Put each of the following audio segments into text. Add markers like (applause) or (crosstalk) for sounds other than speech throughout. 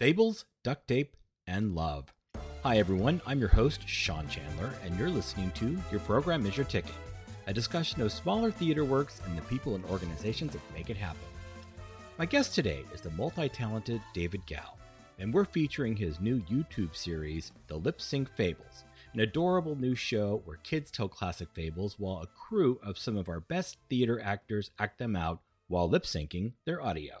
Fables, Duct Tape, and Love. Hi, everyone. I'm your host, Sean Chandler, and you're listening to Your Program is Your Ticket, a discussion of smaller theater works and the people and organizations that make it happen. My guest today is the multi talented David Gow, and we're featuring his new YouTube series, The Lip Sync Fables, an adorable new show where kids tell classic fables while a crew of some of our best theater actors act them out while lip syncing their audio.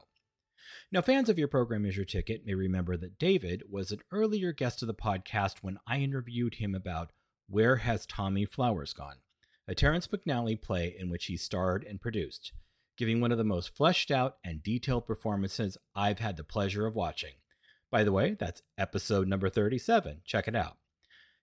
Now, fans of your program is your ticket may remember that David was an earlier guest of the podcast when I interviewed him about Where Has Tommy Flowers Gone, a Terrence McNally play in which he starred and produced, giving one of the most fleshed out and detailed performances I've had the pleasure of watching. By the way, that's episode number 37. Check it out.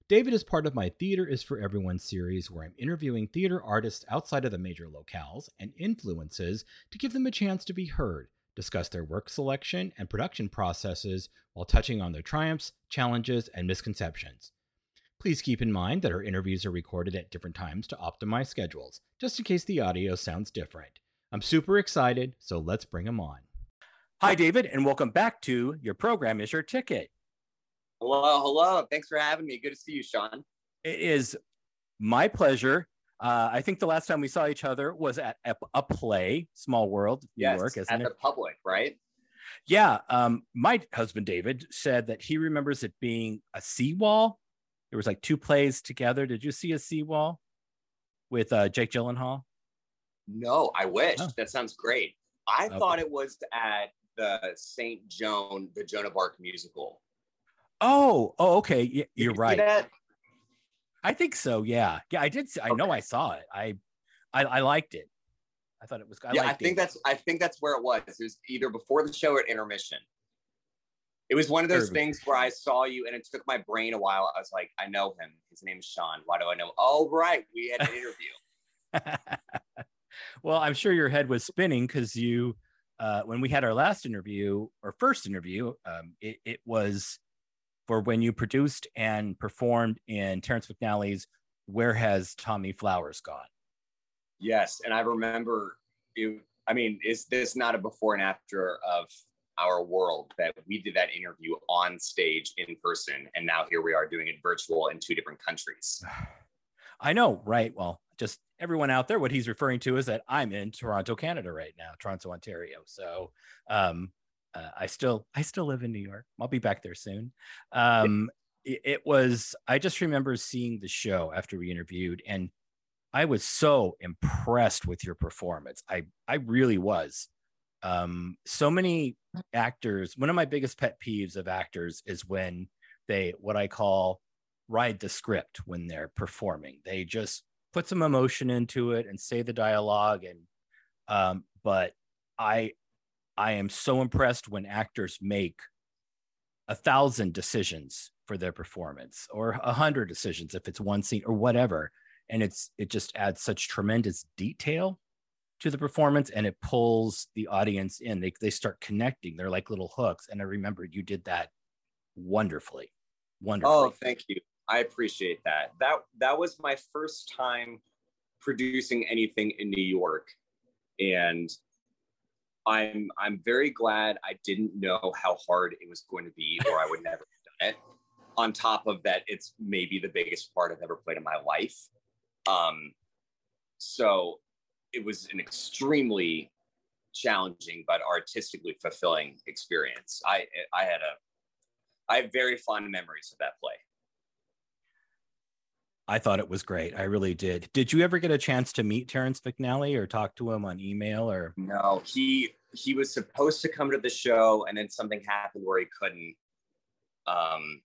David is part of my Theater is for Everyone series, where I'm interviewing theater artists outside of the major locales and influences to give them a chance to be heard discuss their work selection and production processes while touching on their triumphs, challenges, and misconceptions. Please keep in mind that our interviews are recorded at different times to optimize schedules, just in case the audio sounds different. I'm super excited, so let's bring them on. Hi, David, and welcome back to Your Program is Your Ticket. Hello, hello. Thanks for having me. Good to see you, Sean. It is my pleasure uh, I think the last time we saw each other was at a, a play, Small World, New yes, York, isn't at it? the public, right? Yeah. Um, my husband David said that he remembers it being a seawall. There was like two plays together. Did you see a seawall with uh, Jake Gyllenhaal? No, I wish. Oh. That sounds great. I Okay. thought it was at the St. Joan, the Joan of Arc musical. Oh, oh, okay. You're right. I think so. Yeah, yeah. I did. See, I know I saw it. I, I, I liked it. I thought it was. I yeah, I think it. that's I think that's where it was. It was either before the show or at intermission. It was one of those Sure. things where I saw you and it took my brain a while. I was like, I know him. His name's Sean. Why do I know? Oh, right. We had an interview. (laughs) well, I'm sure your head was spinning because you, uh, when we had our last interview or first interview, um, it, it was for when you produced and performed in Terrence McNally's "Where Has Tommy Flowers Gone." Yes, and I remember you. I mean, is this not a before and after of our world that we did that interview on stage in person, and now here we are doing it virtual in two different countries. (sighs) I know, right? Well, just everyone out there, what he's referring to is that I'm in Toronto, Canada right now, Toronto, Ontario. So um, uh, I still I still live in New York. I'll be back there soon. Um, it, it was I just remember seeing the show after we interviewed, and I was so impressed with your performance. I I really was. Um, so many actors. One of my biggest pet peeves of actors is when they what I call ride the script when they're performing. They just put some emotion into it and say the dialogue and um but I I am so impressed when actors make a thousand decisions for their performance or a hundred decisions if it's one scene or whatever. And it's it just adds such tremendous detail to the performance and it pulls the audience in. They, they start connecting. They're like little hooks. And i remember you did that wonderfully wonderfully. Oh, thank you. I appreciate that. That that was my first time producing anything in New York, and I'm I'm very glad I didn't know how hard it was going to be, or I would never have done it. On top of that, it's maybe the biggest part I've ever played in my life. Um, so it was an extremely challenging but artistically fulfilling experience. I I had a I have very fond memories of that play. I thought it was great. I really did. Did you ever get a chance to meet Terrence McNally or talk to him on email or No, he he was supposed to come to the show and then something happened where he couldn't. Um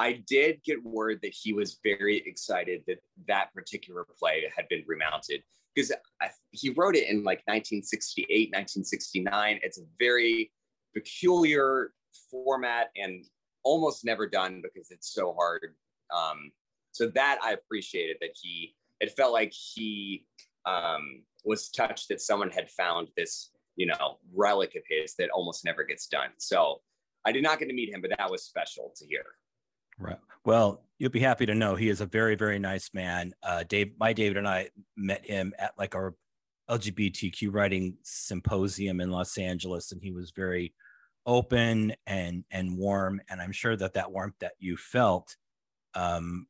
I did get word that he was very excited that that particular play had been remounted because he wrote it in like 1968, 1969. It's a very peculiar format and almost never done because it's so hard. Um, so that I appreciated that he, it felt like he um, was touched that someone had found this, you know, relic of his that almost never gets done. So I did not get to meet him, but that was special to hear. Right. Well, you'll be happy to know he is a very, very nice man. Uh, Dave, my David and I met him at like our LGBTQ writing symposium in Los Angeles, and he was very open and and warm. And I'm sure that that warmth that you felt um,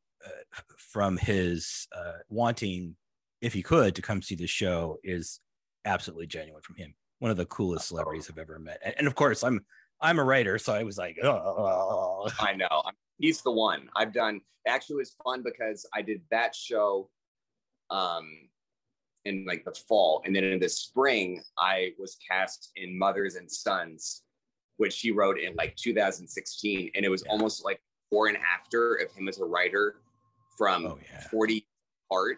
from his uh, wanting, if he could, to come see the show is absolutely genuine from him. One of the coolest celebrities I've ever met. And, and of course, I'm I'm a writer, so I was like, oh. I know he's the one. I've done actually was fun because I did that show um in like the fall and then in the spring I was cast in Mothers and Sons which he wrote in like 2016 and it was yeah. almost like before and after of him as a writer from oh, yeah. 40 part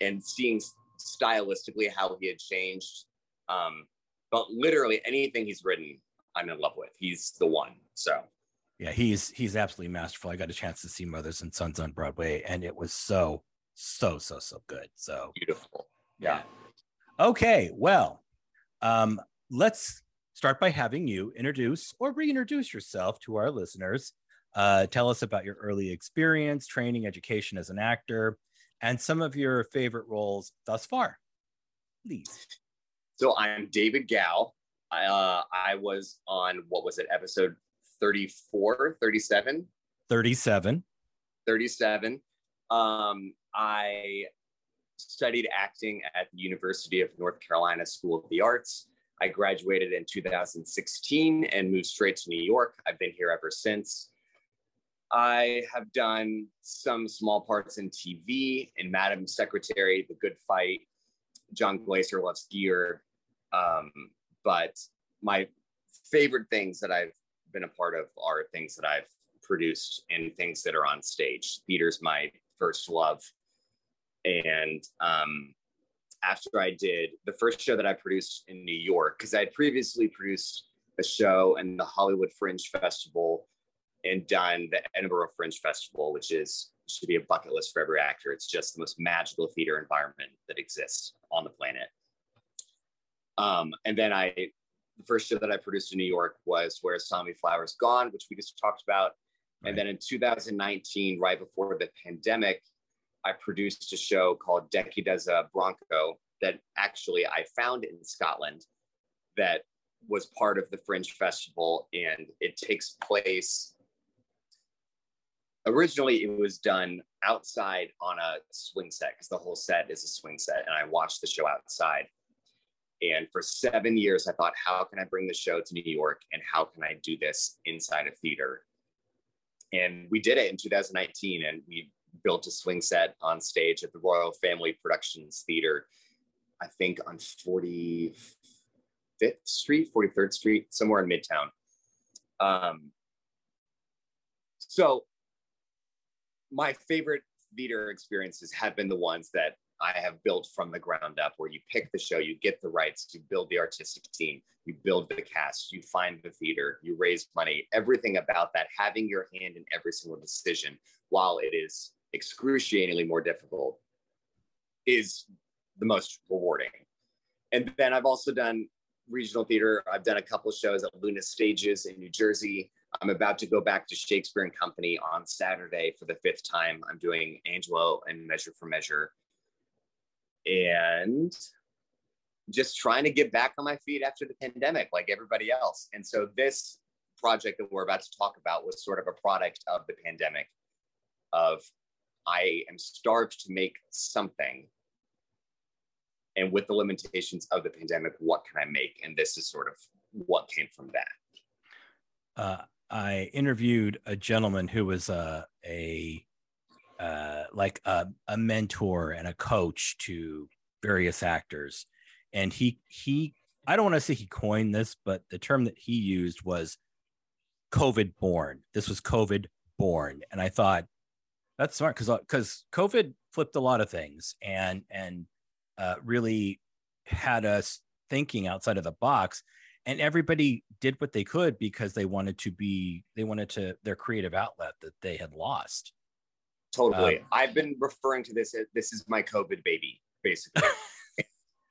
and seeing stylistically how he had changed um but literally anything he's written I'm in love with. He's the one. So yeah, he's he's absolutely masterful. I got a chance to see Mothers and Sons on Broadway, and it was so so so so good. So beautiful. Yeah. Okay, well, um, let's start by having you introduce or reintroduce yourself to our listeners. Uh, tell us about your early experience, training, education as an actor, and some of your favorite roles thus far. Please. So I'm David Gow. I, uh, I was on what was it, episode 34, 37. 37. 37. Um, I studied acting at the University of North Carolina School of the Arts. I graduated in 2016 and moved straight to New York. I've been here ever since. I have done some small parts in TV, in Madam Secretary, The Good Fight, John Glaser Loves Gear. Um, but my favorite things that I've been a part of are things that I've produced and things that are on stage. Theater's my first love. And um, after I did the first show that I produced in New York, because I had previously produced a show in the Hollywood Fringe Festival and done the Edinburgh Fringe Festival, which is should be a bucket list for every actor. It's just the most magical theater environment that exists on the planet. Um, and then I the first show that I produced in New York was Where Tommy Flowers Gone, which we just talked about. Right. And then in 2019, right before the pandemic, I produced a show called Decky Does a Bronco that actually I found in Scotland that was part of the Fringe Festival. And it takes place. Originally, it was done outside on a swing set because the whole set is a swing set. And I watched the show outside. And for seven years, I thought, how can I bring the show to New York and how can I do this inside a theater? And we did it in 2019 and we built a swing set on stage at the Royal Family Productions Theater, I think on 45th Street, 43rd Street, somewhere in Midtown. Um, so my favorite theater experiences have been the ones that I have built from the ground up, where you pick the show, you get the rights, you build the artistic team, you build the cast, you find the theater, you raise money, everything about that, having your hand in every single decision, while it is excruciatingly more difficult, is the most rewarding. And then I've also done regional theater. I've done a couple shows at Luna Stages in New Jersey. I'm about to go back to Shakespeare and Company on Saturday for the fifth time. I'm doing Angelo and Measure for Measure and just trying to get back on my feet after the pandemic, like everybody else. And so this project that we're about to talk about was sort of a product of the pandemic of I am starved to make something. and with the limitations of the pandemic, what can I make? And this is sort of what came from that. Uh, I interviewed a gentleman who was uh, a uh, like a, a mentor and a coach to various actors, and he he I don't want to say he coined this, but the term that he used was COVID born. This was COVID born, and I thought that's smart because because COVID flipped a lot of things and and uh, really had us thinking outside of the box and everybody did what they could because they wanted to be they wanted to their creative outlet that they had lost. Totally. Um, i've been referring to this as this is my covid baby basically. (laughs)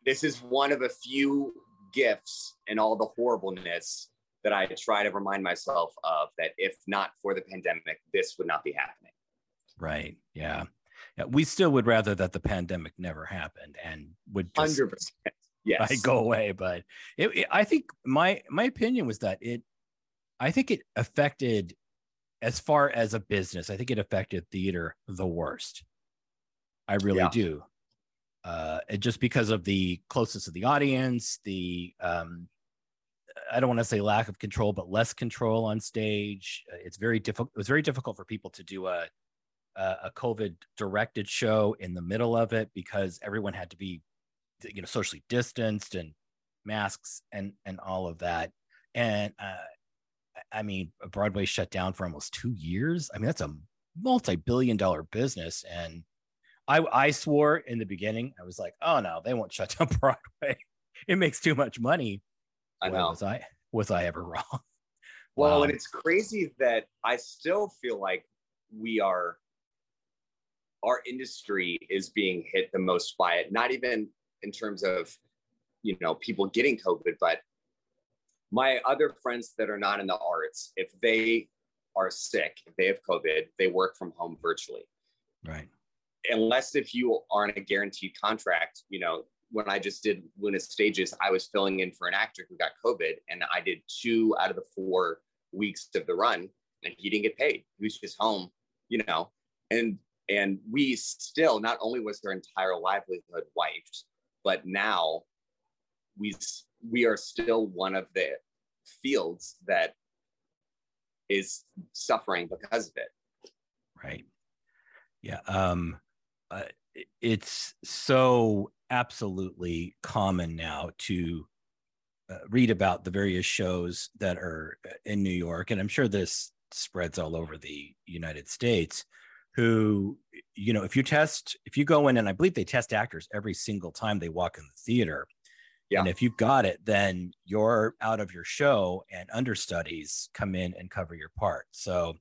This is one of a few gifts and all the horribleness that i try to remind myself of that if not for the pandemic this would not be happening. Right. Yeah. Yeah, we still would rather that the pandemic never happened and would just 100%. Yes. I go away, but it, it, I think my my opinion was that it I think it affected as far as a business, I think it affected theater the worst. I really yeah. do. Uh, just because of the closeness of the audience, the um, I don't want to say lack of control, but less control on stage. It's very difficult. It was very difficult for people to do a a COVID directed show in the middle of it because everyone had to be, you know, socially distanced and masks and and all of that. And uh, I mean, Broadway shut down for almost two years. I mean, that's a multi-billion dollar business. And I I swore in the beginning, I was like, oh no, they won't shut (laughs) down Broadway. it makes too much money. I know. Was I was I ever (laughs) wrong? Well, wow. and it's crazy that I still feel like we are our industry is being hit the most by it, not even in terms of, you know, people getting COVID, but my other friends that are not in the arts, if they are sick, if they have COVID, they work from home virtually. Right. Unless if you are on a guaranteed contract, you know, when I just did Luna Stages, I was filling in for an actor who got COVID and I did two out of the four weeks of the run and he didn't get paid. He was just home, you know, and and we still, not only was their entire livelihood wiped, but now we we are still one of the fields that is suffering because of it. Right. Yeah. Um, uh, it's so absolutely common now to uh, read about the various shows that are in New York, and I'm sure this spreads all over the United States who you know if you test if you go in and i believe they test actors every single time they walk in the theater. Yeah. and if you've got it then you're out of your show and understudies come in and cover your part. So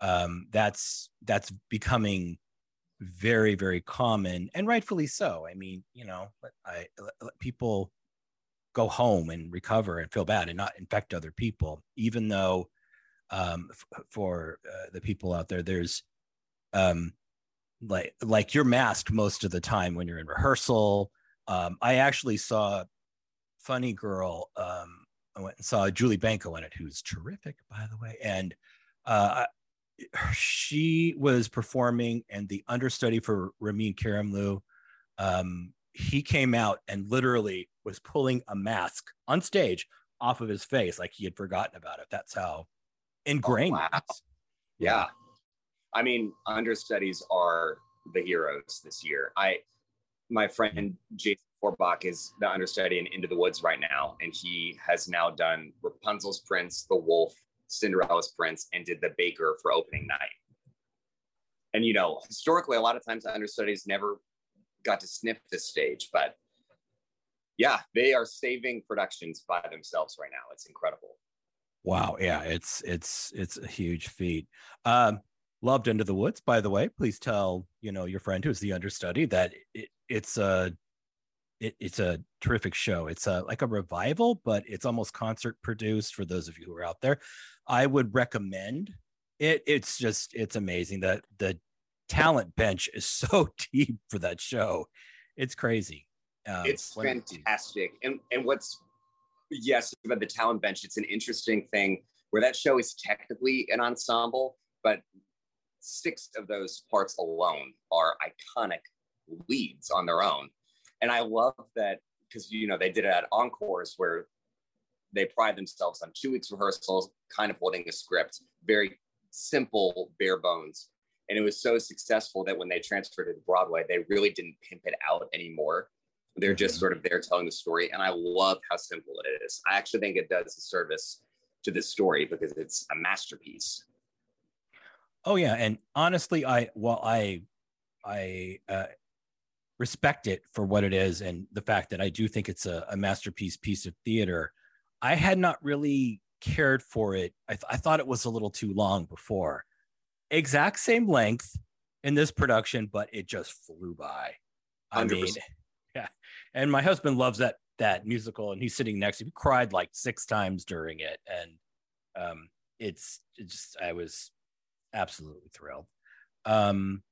um, that's that's becoming very very common and rightfully so. I mean you know let, I, let, let people go home and recover and feel bad and not infect other people even though um, f- for uh, the people out there there's um, like like you're masked most of the time when you're in rehearsal. Um, I actually saw Funny Girl. Um, I went and saw Julie Benko in it, who's terrific, by the way, and uh, she was performing, and the understudy for Ramin Karimloo, um, he came out and literally was pulling a mask on stage off of his face, like he had forgotten about it. That's how ingrained. Oh, wow. Yeah. I mean, understudies are the heroes this year. I, my friend Jason Forbach is the understudy in Into the Woods right now, and he has now done Rapunzel's Prince, The Wolf, Cinderella's Prince, and did the Baker for opening night. And you know, historically, a lot of times understudies never got to sniff this stage, but yeah, they are saving productions by themselves right now. It's incredible. Wow, yeah, it's it's it's a huge feat. Um, loved Into the Woods, by the way. Please tell you know your friend who's the understudy that it, it's a it, it's a terrific show. It's a like a revival, but it's almost concert produced. For those of you who are out there, I would recommend it. It's just it's amazing that the talent bench is (laughs) so deep for that show. It's crazy. Um, it's fantastic, and and what's yes about the talent bench. It's an interesting thing where that show is technically an ensemble, but six of those parts alone are iconic leads on their own. And I love that because you know they did it at encores where they pride themselves on two weeks rehearsals, kind of holding a script, very simple, bare bones. And it was so successful that when they transferred it to Broadway, they really didn't pimp it out anymore. They're just mm-hmm. sort of there telling the story. And I love how simple it is. I actually think it does a service to this story because it's a masterpiece. Oh yeah, and honestly, I while I I uh, respect it for what it is and the fact that I do think it's a, a masterpiece piece of theater. I had not really cared for it. I, th- I thought it was a little too long before. Exact same length in this production, but it just flew by. I 100%. mean, (laughs) yeah. And my husband loves that that musical, and he's sitting next to me. He cried like six times during it, and um, it's it just I was absolutely thrilled. Um,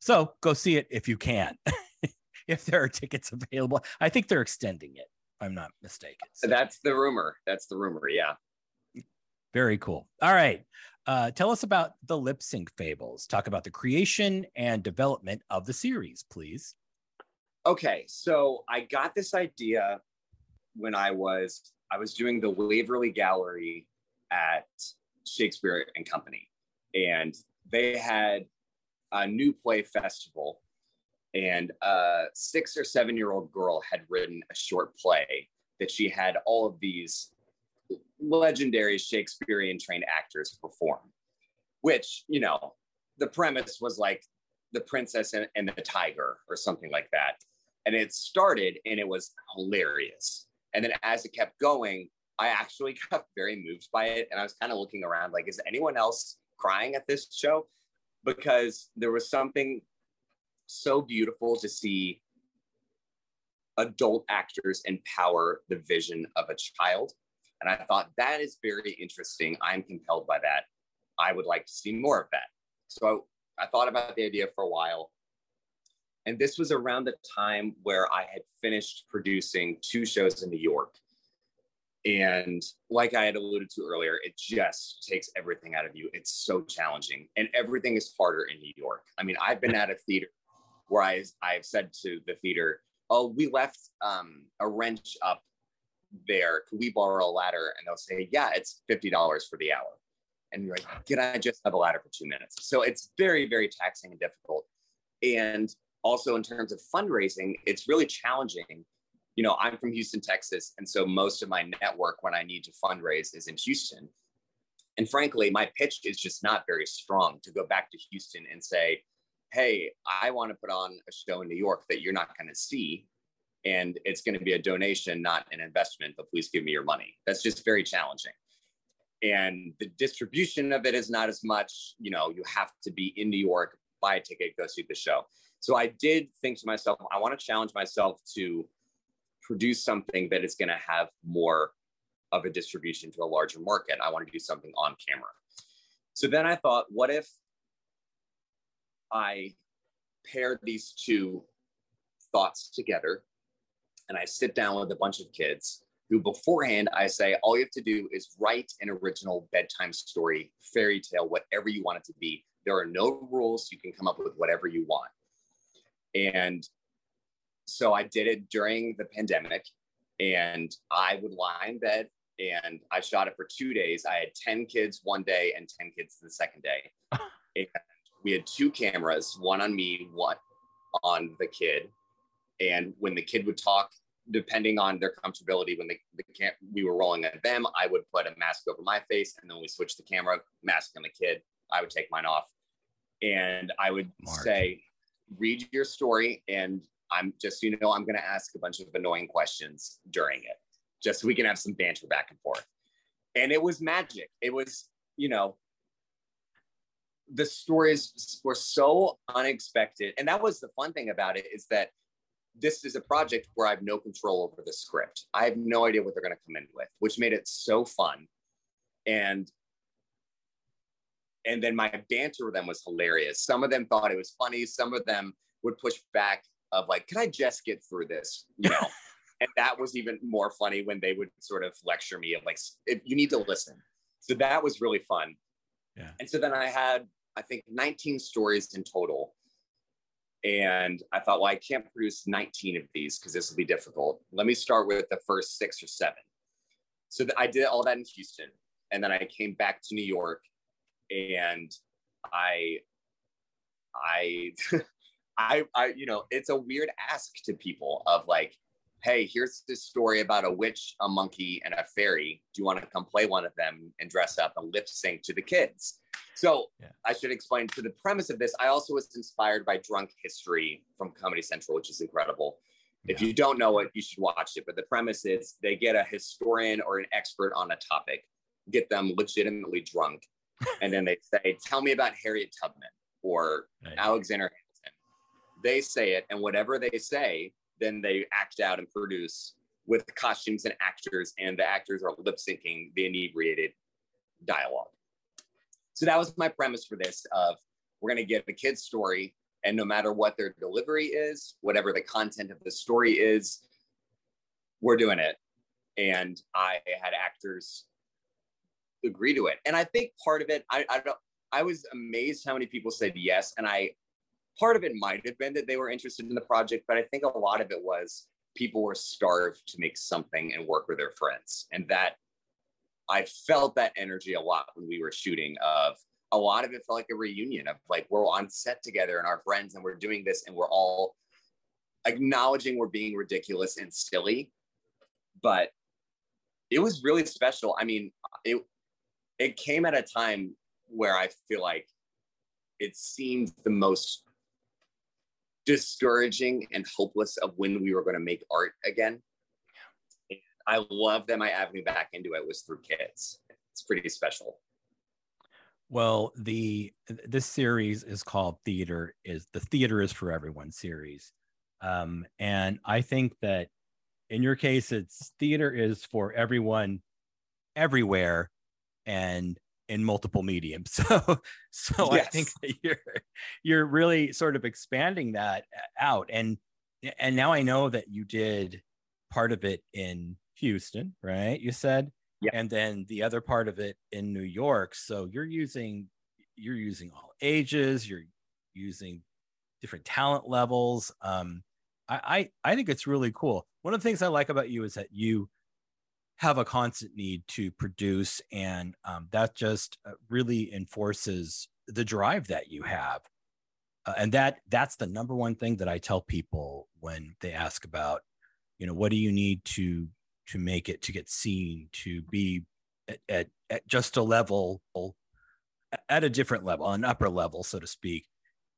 so go see it if you can, (laughs) if there are tickets available. I think they're extending it. I'm not mistaken. So. That's the rumor. That's the rumor. Yeah. Very cool. All right. Uh, tell us about the lip sync fables. Talk about the creation and development of the series, please. Okay, so I got this idea when I was I was doing the Waverly Gallery at Shakespeare and Company, and they had a new play festival, and a six or seven year old girl had written a short play that she had all of these legendary Shakespearean trained actors perform, which, you know, the premise was like the princess and, and the tiger or something like that. And it started and it was hilarious. And then as it kept going, I actually (laughs) got very moved by it. And I was kind of looking around like, is anyone else crying at this show? Because there was something so beautiful to see adult actors empower the vision of a child and I thought that is very interesting. I'm compelled by that. I would like to see more of that. So I thought about the idea for a while. And this was around the time where I had finished producing two shows in New York. And like I had alluded to earlier, it just takes everything out of you. It's so challenging and everything is harder in New York. I mean, I've been at a theater where I, I've said to the theater, oh, we left um, a wrench up there, could we borrow a ladder? And they'll say, yeah, it's $50 for the hour. And you're like, can I just have a ladder for two minutes? So it's very, very taxing and difficult. And also in terms of fundraising, it's really challenging. You know, I'm from Houston, Texas. And so most of my network when I need to fundraise is in Houston. And frankly, my pitch is just not very strong to go back to Houston and say, hey, I want to put on a show in New York that you're not going to see and it's going to be a donation, not an investment, but please give me your money. That's just very challenging. And the distribution of it is not as much, you know, you have to be in New York, buy a ticket, go see the show. So I did think to myself, I want to challenge myself to produce something that is going to have more of a distribution to a larger market. I want to do something on camera. So then I thought, what if I pair these two thoughts together and I sit down with a bunch of kids who beforehand I say, all you have to do is write an original bedtime story, fairy tale, whatever you want it to be. There are no rules. You can come up with whatever you want. And so I did it during the pandemic and I would lie in bed and I shot it for two days. I had 10 kids one day and 10 kids the second day. (laughs) and we had two cameras, one on me, one on the kid. And when the kid would talk, depending on their comfortability, when they, the cam- we were rolling at them, I would put a mask over my face, and then we switched the camera, mask on the kid. I would take mine off, and I would Mark. say, "Read your story," and I'm just you know I'm going to ask a bunch of annoying questions during it, just so we can have some banter back and forth. And it was magic. It was you know the stories were so unexpected and that was the fun thing about it is that this is a project where I have no control over the script. I have no idea what they're going to come in with, which made it so fun. And and then my banter with them was hilarious. Some of them thought it was funny. Some of them would push back of like, "Can I just get through this?" You know. (laughs) and that was even more funny when they would sort of lecture me of like, "You need to listen." So that was really fun. Yeah. And so then I had, I think, 19 stories in total And I thought, well, I can't produce 19 of these because this will be difficult. Let me start with the first six or seven. So I did all that in Houston. And then I came back to New York and I, I, (laughs) I, I, you know, it's a weird ask to people of like, hey, here's this story about a witch, a monkey, and a fairy. Do you want to come play one of them and dress up and lip sync to the kids? So yeah. I should explain to the premise of this. I also was inspired by Drunk History from Comedy Central, which is incredible. Yeah. If you don't know it, you should watch it. But the premise is they get a historian or an expert on a topic, get them legitimately drunk, and then they say, "Tell me about Harriet Tubman or right. Alexander Hamilton." They say it, and whatever they say, then they act out and produce with costumes and actors, and the actors are lip syncing the inebriated dialogue. So that was my premise for this of we're going to get the kid's story and no matter what their delivery is, whatever the content of the story is, we're doing it. And I had actors agree to it. And I think part of it, I, I don't I was amazed how many people said yes. And I part of it might have been that they were interested in the project, but I think a lot of it was people were starved to make something and work with their friends. And that I felt that energy a lot when we were shooting of a lot of it felt like a reunion of like we're on set together and our friends and we're doing this and we're all acknowledging we're being ridiculous and silly. But it was really special. I mean, it it came at a time where I feel like it seemed the most discouraging and hopeless of when we were going to make art again. And I love that my avenue back into it was through kids. It's pretty special. Well, the this series is called Theater is the Theater is for Everyone series. Um, and I think that in your case, it's theater is for everyone everywhere and in multiple mediums. (laughs) So, so yes. I think that you're you're really sort of expanding that out, and and now I know that you did part of it in Houston, right? You said, yeah. and then the other part of it in New York. So you're using you're using all ages. You're using different talent levels. Um, I, I I think it's really cool. One of the things I like about you is that you have a constant need to produce and um, that just uh, really enforces the drive that you have. Uh, and that that's the number one thing that i tell people when they ask about you know what do you need to to make it to get seen to be at, at, at just a level at a different level an upper level so to speak.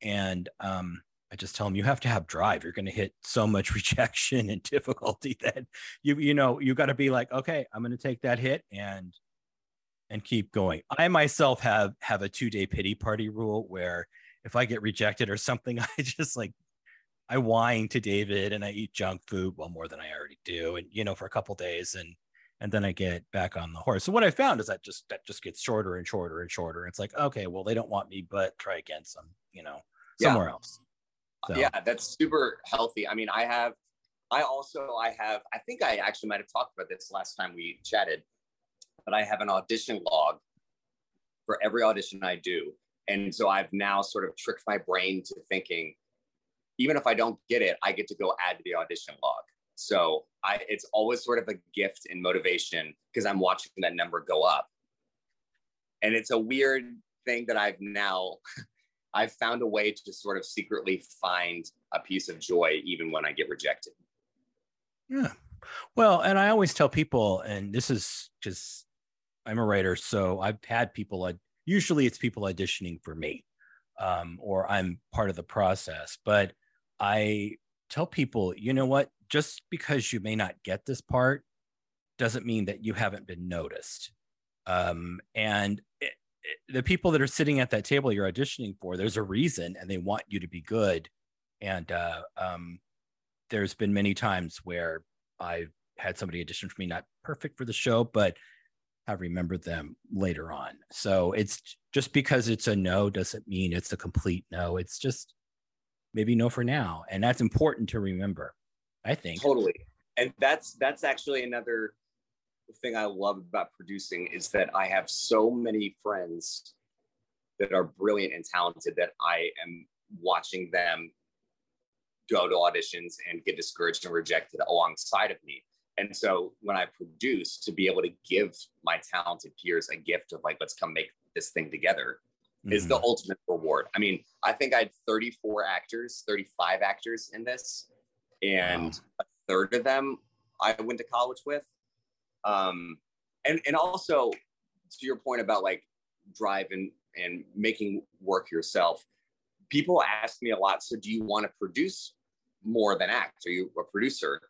And um, I just tell them you have to have drive. You're going to hit so much (laughs) rejection and difficulty that you you know you got to be like, okay, I'm going to take that hit and and keep going. I myself have have a two day pity party rule where if I get rejected or something, (laughs) I just like I whine to David and I eat junk food, well more than I already do, and you know for a couple days and and then I get back on the horse. So what I found is that just that just gets shorter and shorter and shorter. It's like okay, well they don't want me, but try again some, you know, somewhere yeah. else. So. Yeah, that's super healthy. I mean, I have, I also, I have, I think I actually might have talked about this last time we chatted, but I have an audition log for every audition I do. And so I've now sort of tricked my brain to thinking, even if I don't get it, I get to go add to the audition log. So I, it's always sort of a gift and motivation because I'm watching that number go up. And it's a weird thing that I've now (laughs) I've found a way to sort of secretly find a piece of joy even when I get rejected. Yeah. Well, and I always tell people, and this is just, I'm a writer, so I've had people, usually it's people auditioning for me, um, or I'm part of the process. But I tell people, you know what? Just because you may not get this part doesn't mean that you haven't been noticed. Um, and it, the people that are sitting at that table you're auditioning for, there's a reason, and they want you to be good. And uh, um, there's been many times where I've had somebody audition for me, not perfect for the show, but I remember them later on. So it's just because it's a no doesn't mean it's a complete no. It's just maybe no for now, and that's important to remember. I think totally, and that's that's actually another the thing I love about producing is that I have so many friends that are brilliant and talented that I am watching them go to auditions and get discouraged and rejected alongside of me. And so when I produce to be able to give my talented peers a gift of like, let's come make this thing together mm-hmm. is the mm-hmm. ultimate reward. I mean, I think I had 34 actors, 35 actors in this, and wow. a third of them I went to college with. Um, and, and also to your point about like drive and, and making work yourself, people ask me a lot, so do you want to produce more than act? Are you a producer?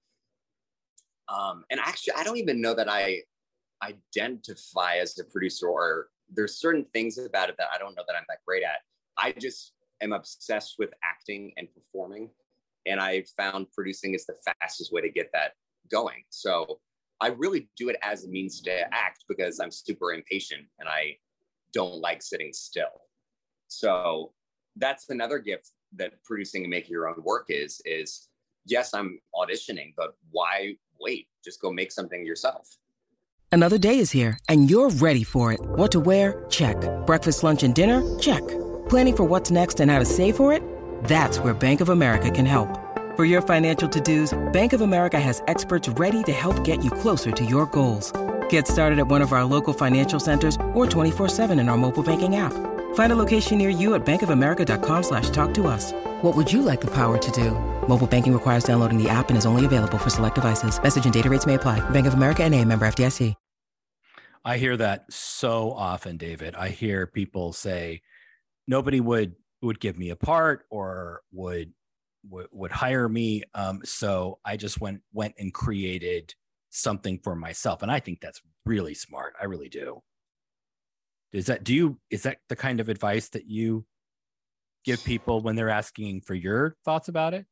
Um, and actually, I don't even know that I identify as a producer or there's certain things about it that I don't know that I'm that great at. I just am obsessed with acting and performing. And I found producing is the fastest way to get that going. So I really do it as a means to act because I'm super impatient and I don't like sitting still. So that's another gift that producing and making your own work is is yes, I'm auditioning, but why wait? Just go make something yourself. Another day is here and you're ready for it. What to wear? Check. Breakfast, lunch, and dinner? Check. Planning for what's next and how to save for it? That's where Bank of America can help. For your financial to-dos, Bank of America has experts ready to help get you closer to your goals. Get started at one of our local financial centers or 24-7 in our mobile banking app. Find a location near you at bankofamerica.com slash talk to us. What would you like the power to do? Mobile banking requires downloading the app and is only available for select devices. Message and data rates may apply. Bank of America and a member FDIC. I hear that so often, David. I hear people say, nobody would would give me a part or would would, would hire me. Um, so I just went went and created something for myself, and I think that's really smart. I really do. Is that do you is that the kind of advice that you give people when they're asking for your thoughts about it?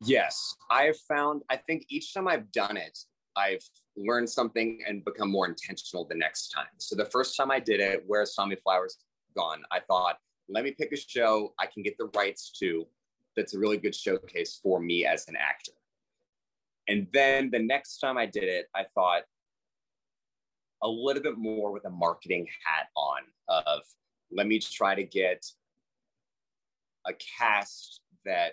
Yes, I have found. I think each time I've done it, I've learned something and become more intentional the next time. So the first time I did it, where Tommy Flowers gone, I thought, let me pick a show I can get the rights to that's a really good showcase for me as an actor. And then the next time I did it, I thought a little bit more with a marketing hat on of let me try to get a cast that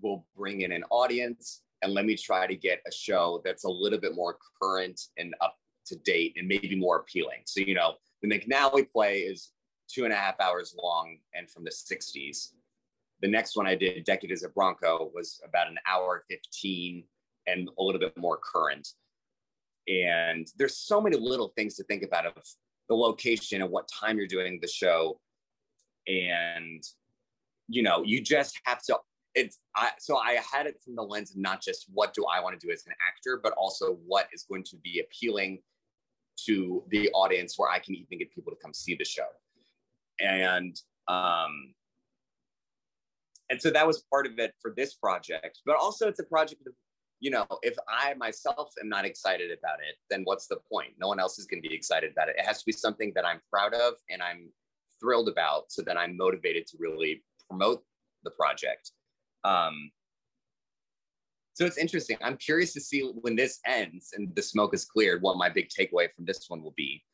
will bring in an audience and let me try to get a show that's a little bit more current and up to date and maybe more appealing. So, you know, the McNally play is two and a half hours long and from the 60s the next one I did, Decky Does a Bronco, was about an hour 15 and a little bit more current. And there's so many little things to think about of the location and what time you're doing the show. And, you know, you just have to, it's, I, so I had it from the lens of not just what do I want to do as an actor, but also what is going to be appealing to the audience where I can even get people to come see the show. And, um, and so that was part of it for this project but also it's a project of you know if i myself am not excited about it then what's the point? No one else is going to be excited about it. It has to be something that i'm proud of and i'm thrilled about so that i'm motivated to really promote the project. Um, so it's interesting. I'm curious to see when this ends and the smoke is cleared what my big takeaway from this one will be.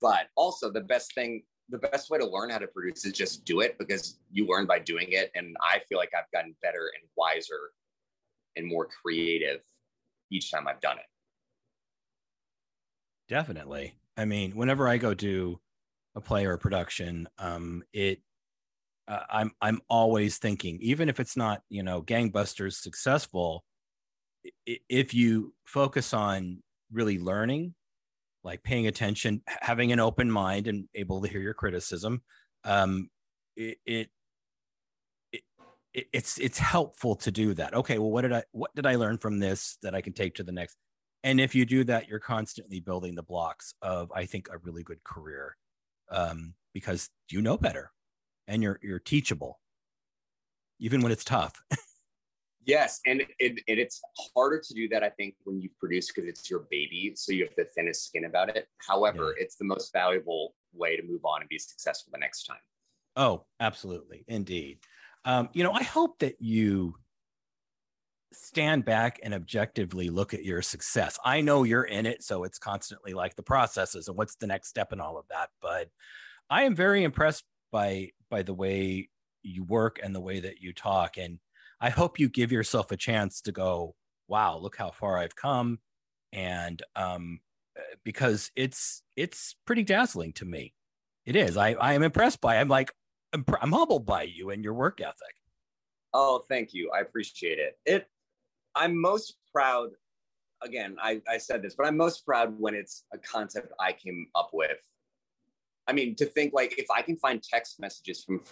But also the best thing the best way to learn how to produce is just do it because you learn by doing it. And I feel like I've gotten better and wiser and more creative each time I've done it. Definitely. I mean, whenever I go do a play or a production, um, it uh, I'm I'm always thinking, even if it's not you know gangbusters successful, if you focus on really learning like paying attention, having an open mind and able to hear your criticism. Um, it, it, it, it's it's helpful to do that. Okay, well, what did I what did I learn from this that I can take to the next? And if you do that, you're constantly building the blocks of I think a really good career um, because you know better and you're you're teachable, even when it's tough. (laughs) Yes, and it, it, it's harder to do that, I think, when you produce because it's your baby, so you have the thinnest skin about it. However, yeah. it's the most valuable way to move on and be successful the next time. Oh, absolutely, indeed. Um, you know, I hope that you stand back and objectively look at your success. I know you're in it, so it's constantly like the processes and what's the next step and all of that. But I am very impressed by by the way you work and the way that you talk and I hope you give yourself a chance to go, wow, look how far I've come. And um, uh, because it's it's pretty dazzling to me. It is. I, I am impressed by. It. I'm like I'm, I'm humbled by you and your work ethic. Oh, thank you. I appreciate it. It. I'm most proud. Again, I, I said this, but I'm most proud when it's a concept I came up with. I mean, to think like if I can find text messages from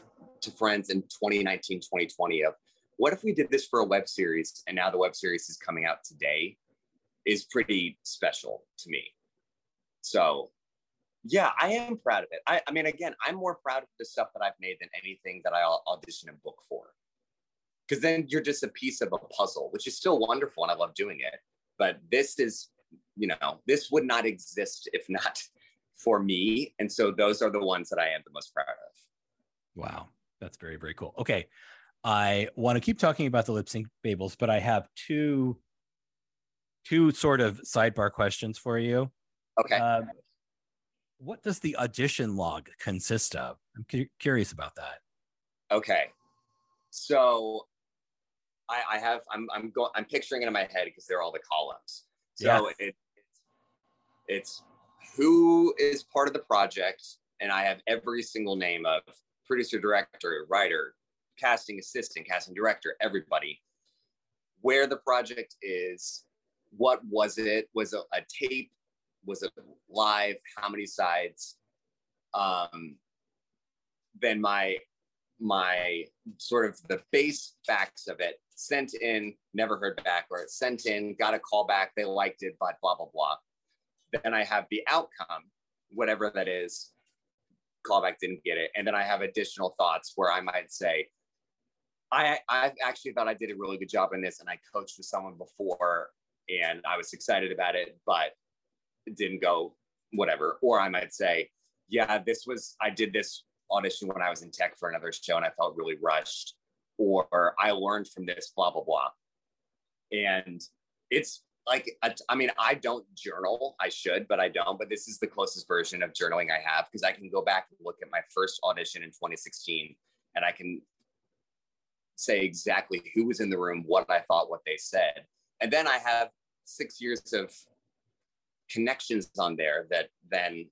to friends in 2019, 2020 of what if we did this for a web series and now the web series is coming out today is pretty special to me. So yeah, I am proud of it. I, I mean, again, I'm more proud of the stuff that I've made than anything that I audition and book for. Because then you're just a piece of a puzzle, which is still wonderful and I love doing it. But this is, you know, this would not exist if not (laughs) for me. And so those are the ones that I am the most proud of. Wow. That's very, very cool. Okay. I want to keep talking about the lip sync fables, but I have two two sort of sidebar questions for you. Okay. Uh, what does the audition log consist of? I'm cu- curious about that. Okay. So I, I have I'm I'm going I'm picturing it in my head because they're all the columns. So yeah. it, it's it's who is part of the project, and I have every single name of producer, director, writer, casting assistant, casting director, everybody. Where the project is, what was it? Was it a tape? Was it live? How many sides? Um, then my my sort of the base facts of it sent in, never heard back, or it sent in, got a call back, they liked it, but blah blah blah. Then I have the outcome, whatever that is. Callback didn't get it, and then I have additional thoughts where I might say, I I actually thought I did a really good job in this, and I coached with someone before, and I was excited about it, but it didn't go whatever. Or I might say, yeah, this was I did this audition when I was in tech for another show, and I felt really rushed. Or I learned from this, blah blah blah. And it's like I mean, I don't journal. I should, but I don't. But this is the closest version of journaling I have because I can go back and look at my first audition in 2016, and I can say exactly who was in the room, what I thought, what they said. And then I have six years of connections on there that then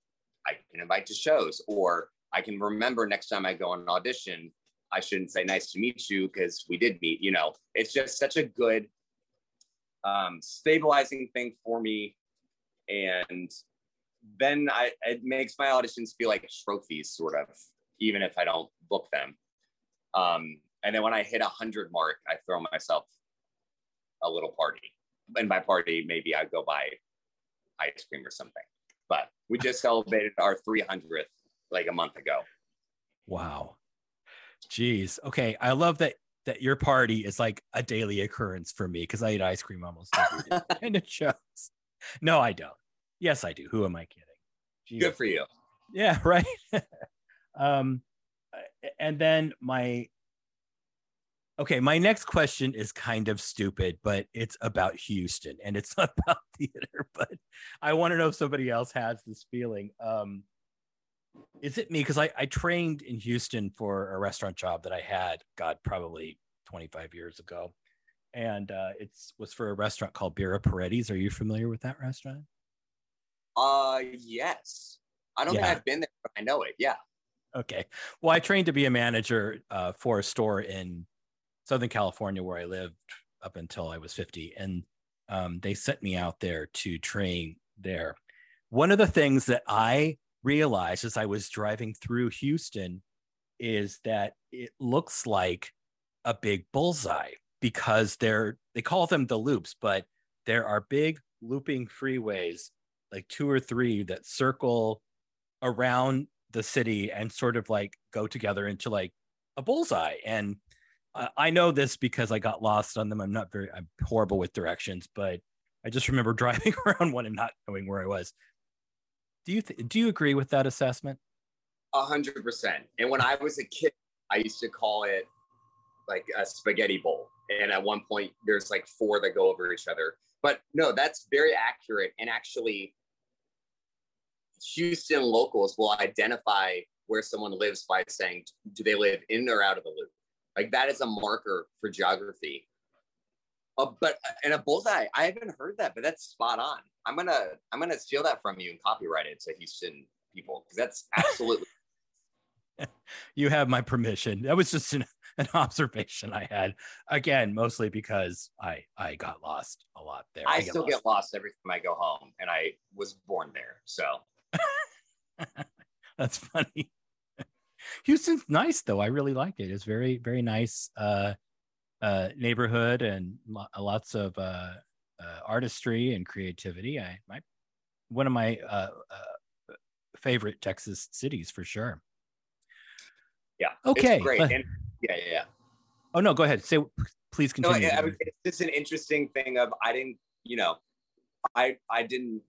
I can invite to shows, or I can remember next time I go on an audition, I shouldn't say nice to meet you because we did meet. You know, it's just such a good um, stabilizing thing for me. And then I, it makes my auditions feel like trophies, sort of, even if I don't book them. Um, and then when I hit a hundred mark, I throw myself a little party. And by party, maybe I go buy ice cream or something. But we just celebrated our 300th like a month ago. Wow. Jeez. Okay. I love that that your party is like a daily occurrence for me because I eat ice cream almost every day. and it shows. No, I don't. Yes, I do. Who am I kidding? Jeez. Good for you. Yeah, (laughs) right. (laughs) um, and then my Okay, my next question is kind of stupid, but it's about Houston and it's (laughs) not about theater, but I want to know if somebody else has this feeling. Um, is it me? Because I, I trained in Houston for a restaurant job that I had, God, probably 25 years ago. And uh, it was for a restaurant called Birraporetti's. Are you familiar with that restaurant? Uh, yes. I don't yeah. think I've been there, but I know it. Yeah. Okay. Well, I trained to be a manager uh, for a store in Southern California where I lived up until I was 50. And um, they sent me out there to train there. One of the things that I realized as I was driving through Houston is that it looks like a big bullseye because they're they call them the loops, but there are big looping freeways, like two or three that circle around the city and sort of like go together into like a bullseye. And I know this because I got lost on them. I'm not very, I'm horrible with directions, but I just remember (laughs) driving around one and not knowing where I was. Do you th- do you agree with that assessment? A hundred percent. And when I was a kid, I used to call it like a spaghetti bowl. And at one point, there's like four that go over each other. But no, that's very accurate. And actually, Houston locals will identify where someone lives by saying, do they live in or out of the loop? Like that is a marker for geography. Uh, but and a bullseye, I haven't heard that, but that's spot on. I'm gonna I'm gonna steal that from you and copyright it to Houston people because that's (laughs) absolutely. (laughs) you have my permission. That was just an, (laughs) an observation I had. Again, mostly because I I got lost a lot there. I, I get still lost. get lost every time I go home, and I was born there, so. that's funny. Houston's nice though. I really like it. It's very very nice uh, uh, neighborhood and lo- lots of uh, uh, artistry and creativity. I my one of my uh, uh, favorite Texas cities for sure. Yeah. Okay. great. And, yeah, yeah, yeah. Oh no, go ahead. Say please continue. No, it's just an interesting thing of I didn't, you know, I I didn't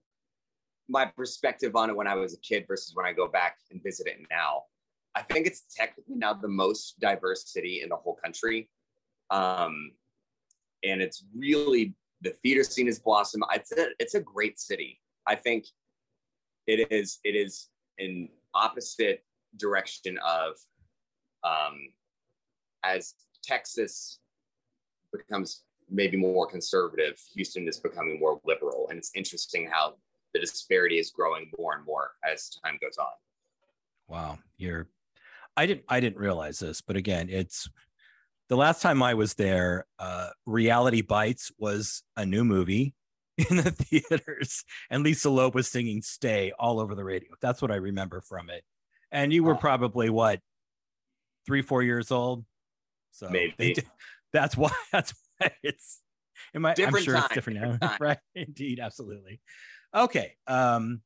my perspective on it when I was a kid versus when I go back and visit it now. I think it's technically now the most diverse city in the whole country. Um, and it's really the theater scene has blossomed. It's a, it's a great city. I think it is it is an opposite direction of um, as Texas becomes maybe more conservative, Houston is becoming more liberal, and it's interesting how the disparity is growing more and more as time goes on. Wow, you're I didn't I didn't realize this, but again, it's the last time I was there, uh, Reality Bites was a new movie (laughs) in the theaters, and Lisa Loeb was singing "Stay" all over the radio. That's what I remember from it. And you were probably what three, four years old. So maybe that's why (laughs) that's why it's. Am I, different I'm sure time, it's different, different now, (laughs) right? Indeed, absolutely. Okay. Um,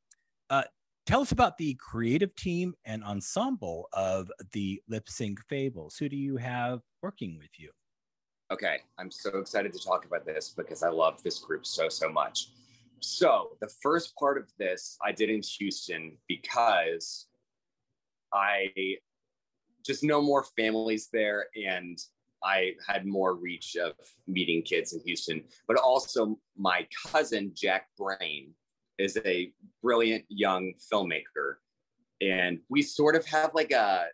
uh, tell us about the creative team and ensemble of the Lip Sync Fables. Who do you have working with you? Okay, I'm so excited to talk about this because I love this group so, so much. So, the first part of this I did in Houston because I just know more families there and I had more reach of meeting kids in Houston, but also my cousin, Jack Brain, is a brilliant young filmmaker. And we sort of have like a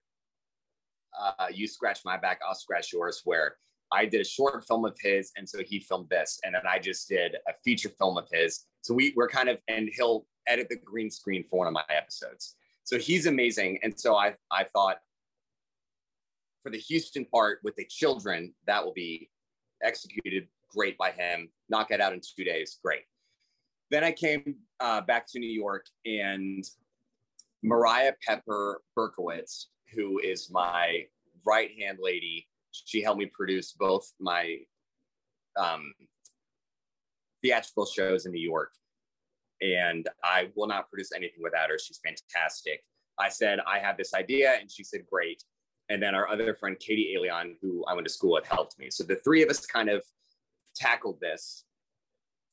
uh, you scratch my back, I'll scratch yours, where I did a short film of his, and so he filmed this, and then I just did a feature film of his. So we we're kind of, and he'll edit the green screen for one of my episodes. So he's amazing, and so I I thought for the Houston part with the children, that will be executed great by him. Knock it out in two days, great. Then I came uh, back to New York, and Mariah Pepper Berkowitz, who is my right hand lady. She helped me produce both my um, theatrical shows in New York. And I will not produce anything without her. She's fantastic. I said, I have this idea. And she said, great. And then our other friend, Katie Alion, who I went to school with, helped me. So the three of us kind of tackled this.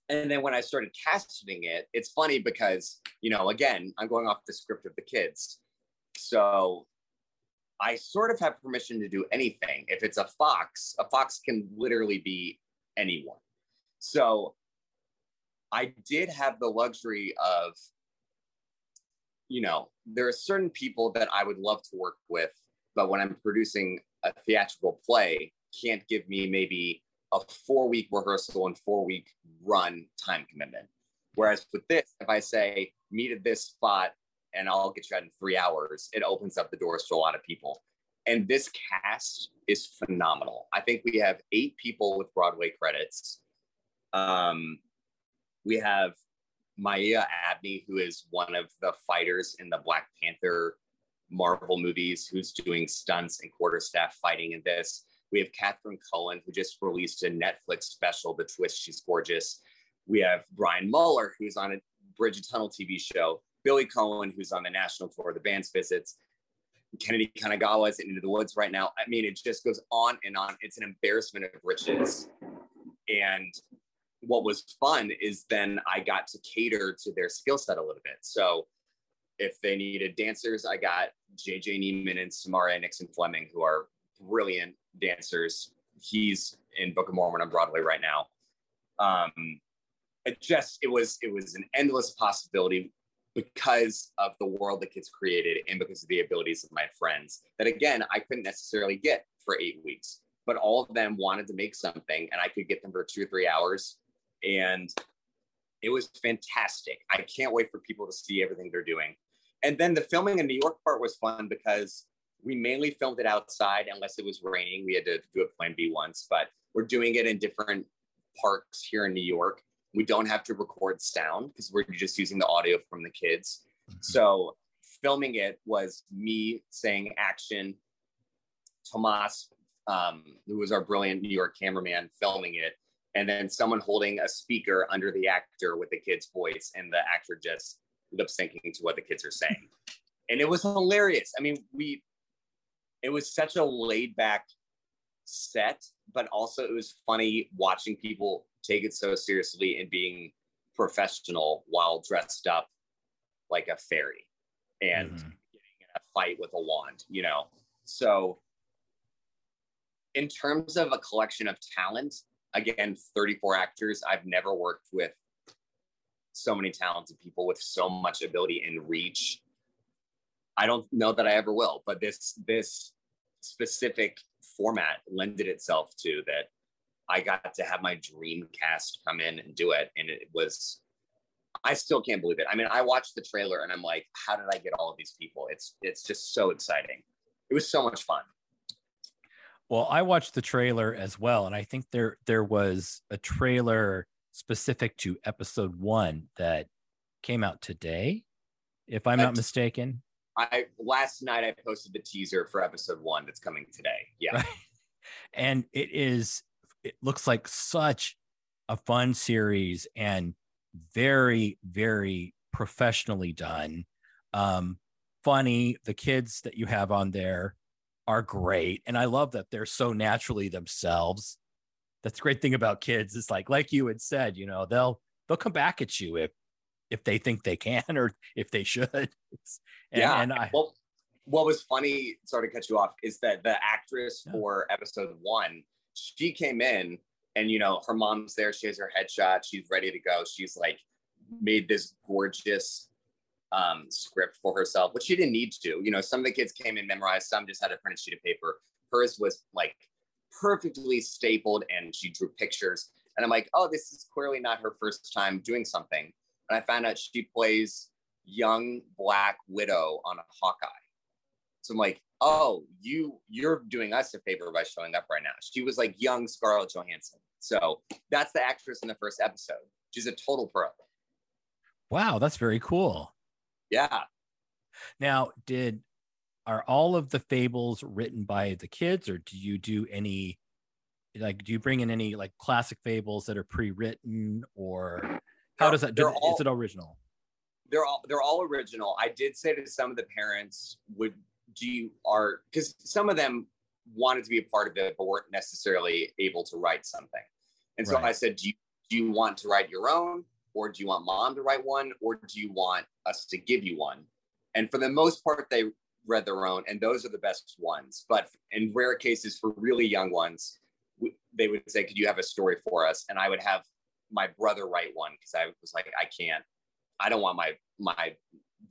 And then when I started casting it, it's funny because, you know, again, I'm going off the script of the kids. So I sort of have permission to do anything. If it's a fox, a fox can literally be anyone. So I did have the luxury of, you know, there are certain people that I would love to work with, but when I'm producing a theatrical play, can't give me maybe a four week rehearsal and four week run time commitment. Whereas with this, if I say meet at this spot and I'll get you out in three hours, it opens up the doors to a lot of people. And this cast is phenomenal. I think we have eight people with Broadway credits. Um, we have Maya Abney, who is one of the fighters in the Black Panther Marvel movies, who's doing stunts and quarterstaff fighting in this. We have Catherine Cohen, who just released a Netflix special, The Twist, She's Gorgeous. We have Brian Muller, who's on a Bridget Tunnel TV show. Billy Cohen, who's on the national tour, the band's visits. Kennedy Kanagawa is Into the Woods right now. I mean, it just goes on and on. It's an embarrassment of riches. And what was fun is then I got to cater to their skill set a little bit. So if they needed dancers, I got JJ Niemann and Samara Nixon Fleming, who are brilliant dancers. He's in Book of Mormon on Broadway right now. Um, it just it was it was an endless possibility because of the world that gets created and because of the abilities of my friends that again I couldn't necessarily get for eight weeks. but all of them wanted to make something and I could get them for two or three hours. And it was fantastic. I can't wait for people to see everything they're doing. And then the filming in New York part was fun because we mainly filmed it outside unless it was raining. We had to do a plan B once, but we're doing it in different parks here in New York. We don't have to record sound because we're just using the audio from the kids. Mm-hmm. So filming it was me saying action, Tomas, um, who was our brilliant New York cameraman, filming it, and then someone holding a speaker under the actor with the kid's voice, and the actor just lip syncing to what the kids are saying. And it was hilarious. I mean, we, it was such a laid back set, but also it was funny watching people take it so seriously and being professional while dressed up like a fairy and mm-hmm. getting in a fight with a wand, you know? So, in terms of a collection of talent, again, 34 actors, I've never worked with so many talented people with so much ability and reach. I don't know that I ever will, but this this specific format lended itself to that I got to have my dream cast come in and do it. And it was I still can't believe it. I mean, I watched the trailer and I'm like, how did I get all of these people? It's it's just so exciting. It was so much fun. Well, I watched the trailer as well, and I think there there was a trailer specific to episode one that came out today, if I'm not mistaken. I last night I posted the teaser for episode one that's coming today. Yeah. Right. (laughs) And it is it looks like such a fun series and very, very professionally done. Um, funny. The kids that you have on there are great. And I love that they're so naturally themselves. That's the great thing about kids. It's like, like you had said, you know, they'll they'll come back at you if if they think they can or if they should. (laughs) and, yeah. And I, well, what was funny, sorry to cut you off, is that the actress yeah. for episode one, she came in and you know her mom's there she has her headshot she's ready to go she's like made this gorgeous um, script for herself which she didn't need to you know some of the kids came in memorized some just had a printed sheet of paper hers was like perfectly stapled and she drew pictures and i'm like oh this is clearly not her first time doing something and i found out she plays young black widow on hawkeye so i'm like oh you you're doing us a favor by showing up right now she was like young scarlett johansson so that's the actress in the first episode. She's a total pro. Wow, that's very cool. Yeah. Now, did are all of the fables written by the kids, or do you do any like do you bring in any like classic fables that are pre-written, or how does that do? All, is it original? They're all they're all original. I did say to some of the parents, would do you are because some of them wanted to be a part of it, but weren't necessarily able to write something. And so right. I said, do you, do you want to write your own? Or do you want mom to write one? Or do you want us to give you one? And for the most part, they read their own, and those are the best ones. But in rare cases, for really young ones, they would say, Could you have a story for us? And I would have my brother write one because I was like, I can't, I don't want my my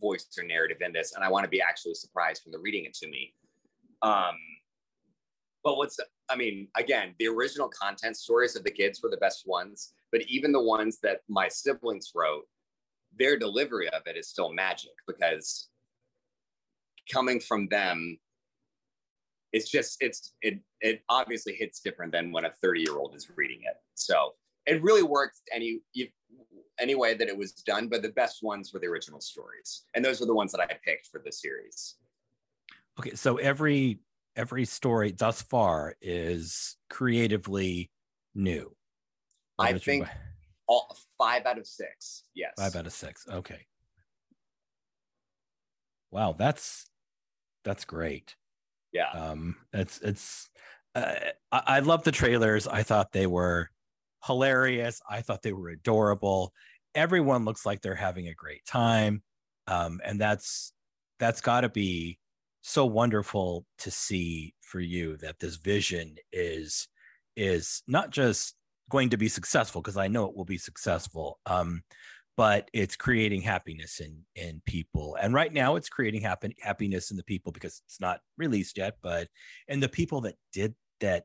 voice or narrative in this, and I want to be actually surprised from they're reading it to me. Um, but what's I mean, again, the original content stories of the kids were the best ones, but even the ones that my siblings wrote, their delivery of it is still magic because coming from them, it's just it's it it obviously hits different than when a 30 year old is reading it. So it really worked any any way that it was done, but the best ones were the original stories, and those were the ones that I picked for the series. Okay, so every every story thus far is creatively new. I think (laughs) all five out of six. Yes. Five out of six. Okay. Wow, that's that's great. Yeah. Um, it's it's uh, I, I love the trailers. I thought they were hilarious. I thought they were adorable. Everyone looks like they're having a great time. Um, and that's that's got to be so wonderful to see for you that this vision is is not just going to be successful because I know it will be successful. Um, but it's creating happiness in in people and right now it's creating happy, happiness in the people because it's not released yet but and the people that did that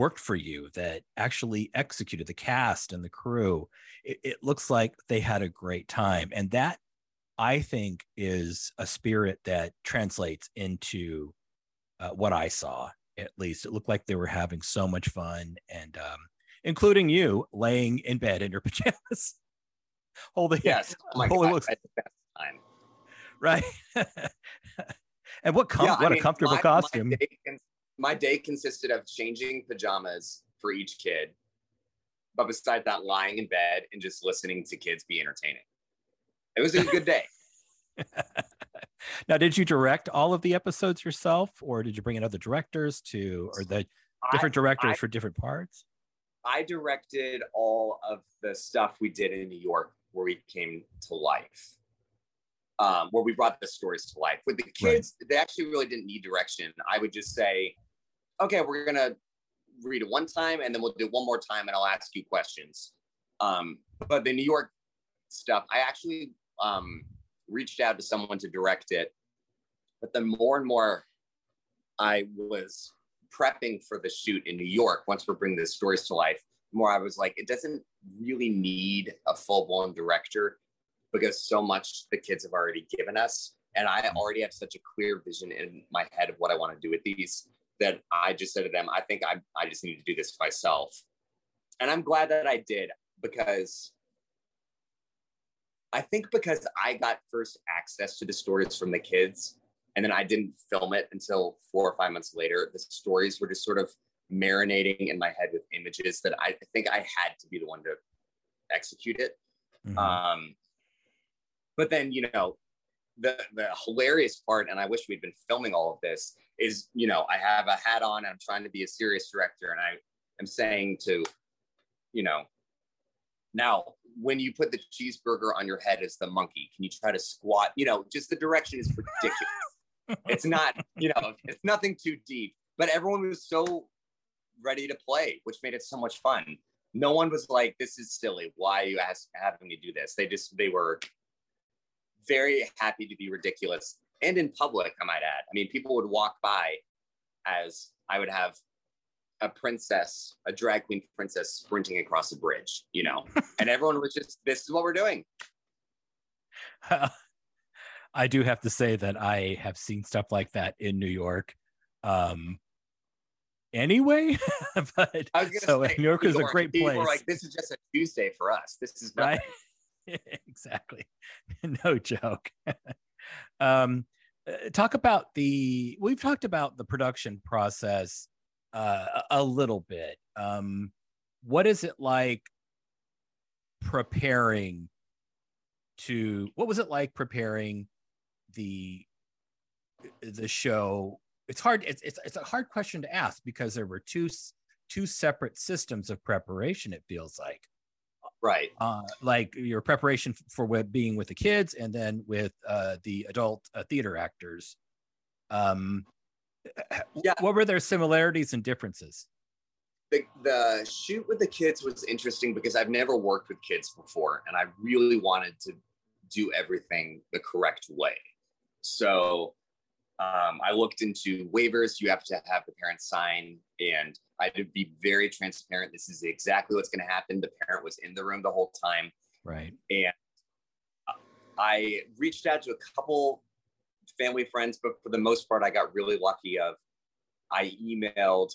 worked for you that actually executed the cast and the crew it, it looks like they had a great time. And that i think is a spirit that translates into uh, what i saw at least. It looked like they were having so much fun and um, including you laying in bed in your (laughs) pajamas. Holding yes. Oh my holding God, looks, the best time. Right. (laughs) And what com- Yeah, I what mean, a comfortable my- costume. My my day consisted of changing pajamas for each kid, but besides that, lying in bed and just listening to kids be entertaining. It was a good day. (laughs) now did you direct all of the episodes yourself or did you bring in other directors to or the different directors I- for different parts I directed all of the stuff we did in New York where we came to life, um, where we brought the stories to life. With the kids, they actually really didn't need direction. I would just say, okay, we're going to read it one time and then we'll do it one more time and I'll ask you questions. Um, but the New York stuff, I actually um, reached out to someone to direct it. But then more and more I was prepping for the shoot in New York, once we're bringing the stories to life, the more I was like, it doesn't really need a full blown director because so much the kids have already given us. And I already have such a clear vision in my head of what I want to do with these that I just said to them, I think I, I just need to do this myself. And I'm glad that I did because I think because I got first access to the stories from the kids, and then I didn't film it until four or five months later. The stories were just sort of marinating in my head with images that I think I had to be the one to execute it. Mhm. Um, but then, you know, the the hilarious part, and I wish we'd been filming all of this, is you know, I have a hat on and I'm trying to be a serious director, and I am saying to, you know, now when you put the cheeseburger on your head as the monkey, can you try to squat? You know, just the direction is ridiculous. (laughs) it's not, you know, it's nothing too deep, but everyone was so ready to play, which made it so much fun. No one was like, "This is silly. Why are you ask, having me do this?" They just they were very happy to be ridiculous and in public. I might add. I mean, people would walk by as I would have a princess, a drag queen princess, sprinting across a bridge. You know, (laughs) and everyone was just, "This is what we're doing." (laughs) I do have to say that I have seen stuff like that in New York. Um, anyway, (laughs) but I was gonna so say, New York is a great place, like, "This is just a Tuesday for us. This is nothing." right? (laughs) exactly, (laughs) no joke. (laughs) um, uh, talk about the. We've talked about the production process uh, a little bit. Um, what is it like preparing to? What was it like preparing the the show it's hard it's, it's it's a hard question to ask because there were two two separate systems of preparation it feels like Right. uh like your preparation for being with the kids and then with uh the adult uh, theater actors um Yeah. what were their similarities and differences the, the shoot with the kids was interesting because I've never worked with kids before and I really wanted to do everything the correct way. So um, I looked into waivers you have to have the parents sign, and I had to be very transparent. This is exactly what's going to happen. The parent was in the room the whole time. right And I reached out to a couple family friends, but for the most part, I got really lucky. Of I emailed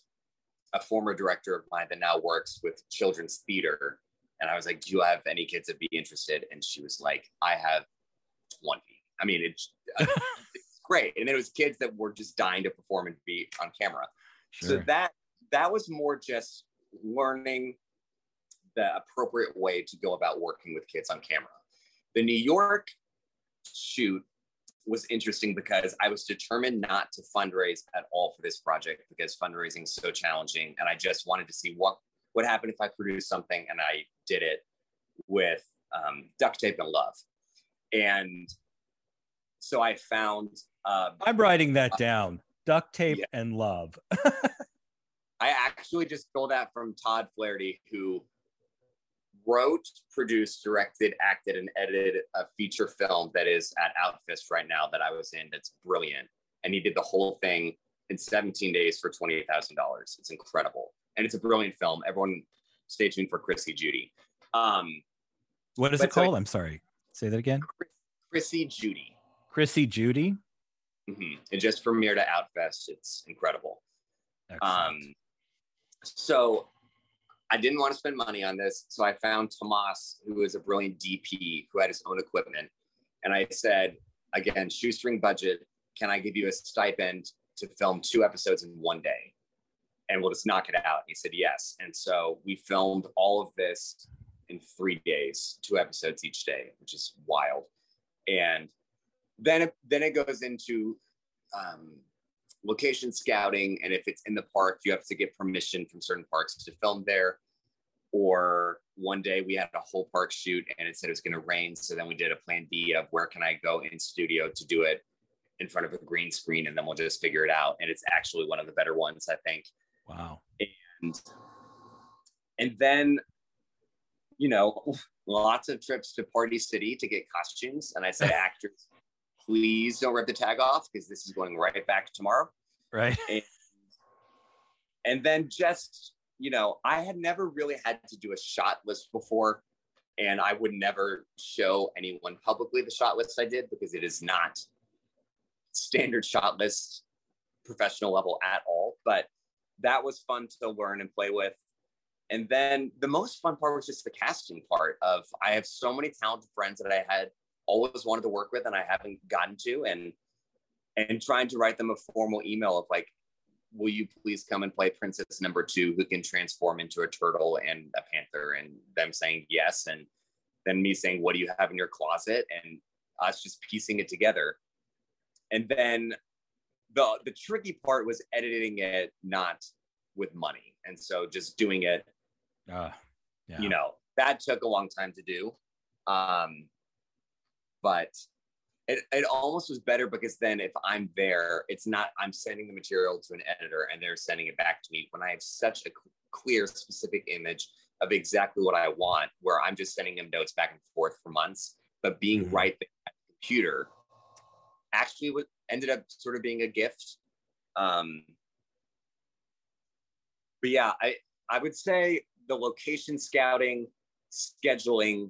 a former director of mine that now works with children's theater, and I was like, "Do you have any kids that be interested?" And she was like, "I have 20." I mean, it's, it's (laughs) great, and then it was kids that were just dying to perform and be on camera. So that that was more just learning the appropriate way to go about working with kids on camera. The New York shoot was interesting because I was determined not to fundraise at all for this project because fundraising is so challenging, and I just wanted to see what would happen if I produced something, and I did it with um, duct tape and love, and so I found. Uh, i'm writing that down duct tape Yeah. and love (laughs) I actually just stole that from Todd Flaherty, who wrote, produced, directed, acted, and edited a feature film that is at Outfest right now that I was in. That's brilliant, and he did the whole thing in 17 days for twenty thousand dollars. It's incredible. and it's a brilliant film. Everyone, stay tuned for Chrissy Judy. Um, what is it called? so- I'm sorry. Say that again. Chrissy Judy. Chrissy Judy. hmm It just premiered at Outfest. It's incredible. Excellent. Um, so I didn't want to spend money on this. So I found Tomas, who is a brilliant DP who had his own equipment. And I said, again, shoestring budget, can I give you a stipend to film two episodes in one day? And we'll just knock it out. And he said, yes. And so we filmed all of this in three days, two episodes each day, which is wild. And then it, then it goes into um, location scouting and if it's in the park you have to get permission from certain parks to film there. Or one day we had a whole park shoot and it said it was going to rain so then we did a plan b of where can i go in studio to do it in front of a green screen and then we'll just figure it out. And it's actually one of the better ones i think. Wow. and and then you know lots of trips to party city to get costumes. And i said (laughs) actors please don't rip the tag off because this is going right back tomorrow Right. and then just you know i had never really had to do a shot list before and i would never show anyone publicly the shot list i did because it is not standard shot list professional level at all but that was fun to learn and play with and then the most fun part was just the casting part of i have so many talented friends that i had always wanted to work with and i haven't gotten to and and trying to write them a formal email of like will you please come and play princess number two who can transform into a turtle and a panther? And them saying yes and then me saying what do you have in your closet? And us just piecing it together. And then the the tricky part was editing it not with money and so just doing it Uh, yeah. you know that took a long time to do. Um but it, it almost was better because then if i'm there it's not i'm sending the material to an editor and they're sending it back to me when i have such a clear specific image of exactly what i want where i'm just sending them notes back and forth for months but being Mhm. right there at the computer actually what ended up sort of being a gift um but yeah i i would say the location scouting scheduling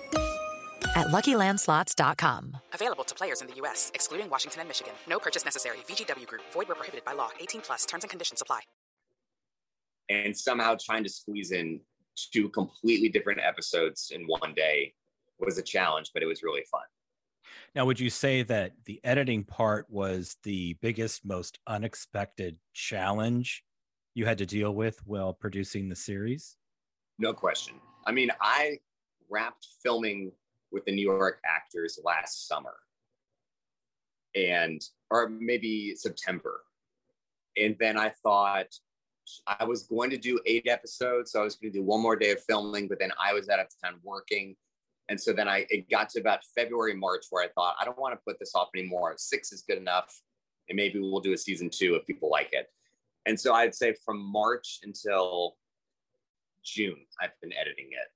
at luckylandslots.com. Available to players in the U.S., excluding Washington and Michigan. No purchase necessary. VGW Group, void where prohibited by law. 18 plus terms and conditions apply. and somehow trying to squeeze in two completely different episodes in one day was a challenge but it was really fun Now, would you say that the editing part was the biggest, most unexpected challenge you had to deal with while producing the series? no question i mean i wrapped filming with the new york actors last summer. And or maybe september. And then i thought i was going to do eight episodes so i was going to do one more day of filming but then i was out of town working. And so then i it got to about february march where i thought i don't want to put this off anymore. Six is good enough and maybe we'll do a season two if people like it. And so i'd say from march until june i've been editing it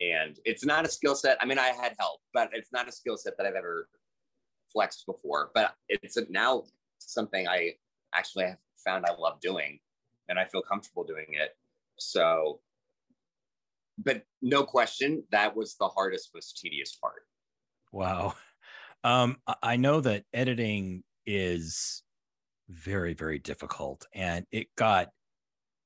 and it's not a skill set. I mean i had help but it's not a skill set that i've ever flexed before but it's a, now something i actually have found i love doing and i feel comfortable doing it. So but no question that was the hardest most tedious part. Wow. Um, I- know that editing is very, very difficult, and it got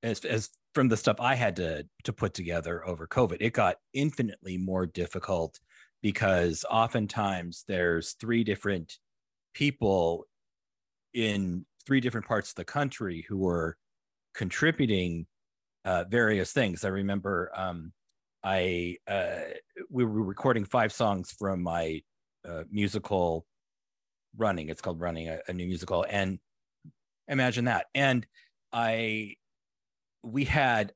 as as from the stuff I had to to put together over COVID, it got infinitely more difficult because oftentimes there's three different people in three different parts of the country who were contributing uh, various things. I remember um, I uh, we were recording five songs from my uh, musical running. It's called Running, a, a new musical, and imagine that. And I we had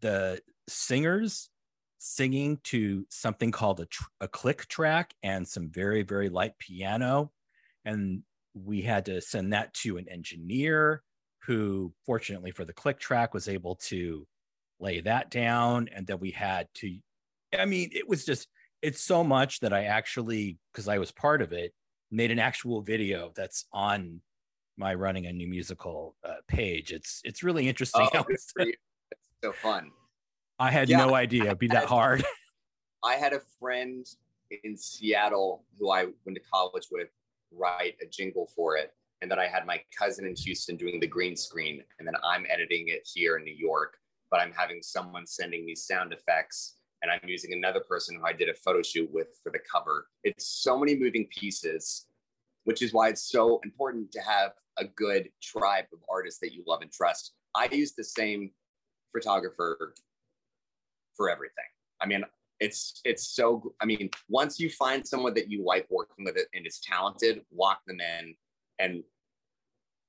the singers singing to something called a, tr- a click track and some very very light piano. And we had to send that to an engineer who fortunately for the click track was able to lay that down. And then we had to i mean it was just it's so much that i actually because i was part of it made an actual video that's on my running a new musical uh, page it's it's really interesting Oh, it's, for you. That's so fun. i had Yeah. no idea it'd be that hard (laughs) I had a friend in Seattle who I went to college with write a jingle for it. And then I had my cousin in Houston doing the green screen. And then I'm editing it here in New York, but I'm having someone sending me sound effects. And I'm using another person who I did a photo shoot with for the cover. It's so many moving pieces, which is why it's so important to have a good tribe of artists that you love and trust. I use the same photographer for everything. I mean, it's it's so i mean once you find someone that you like working with it and is talented lock them in and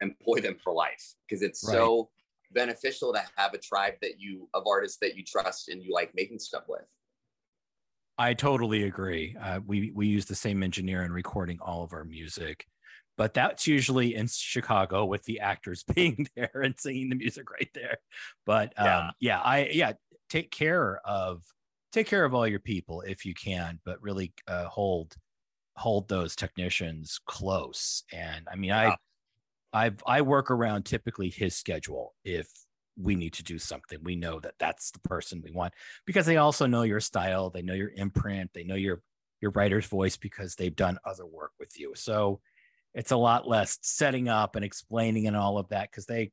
employ them for life because it's so beneficial to have a tribe that you of artists that you trust and you like making stuff with I totally agree. Uh, we we use the same engineer in recording all of our music, but that's usually in Chicago with the actors (laughs) being there and singing the music right there. But um, Yeah. yeah, I yeah take care of take care of all your people if you can, but really uh, hold hold those technicians close. And I mean, I Yeah. I I work around typically his schedule if we need to do something. We know that that's the person we want because they also know your style, they know your imprint, they know your your writer's voice because they've done other work with you. So it's a lot less setting up and explaining and all of that because they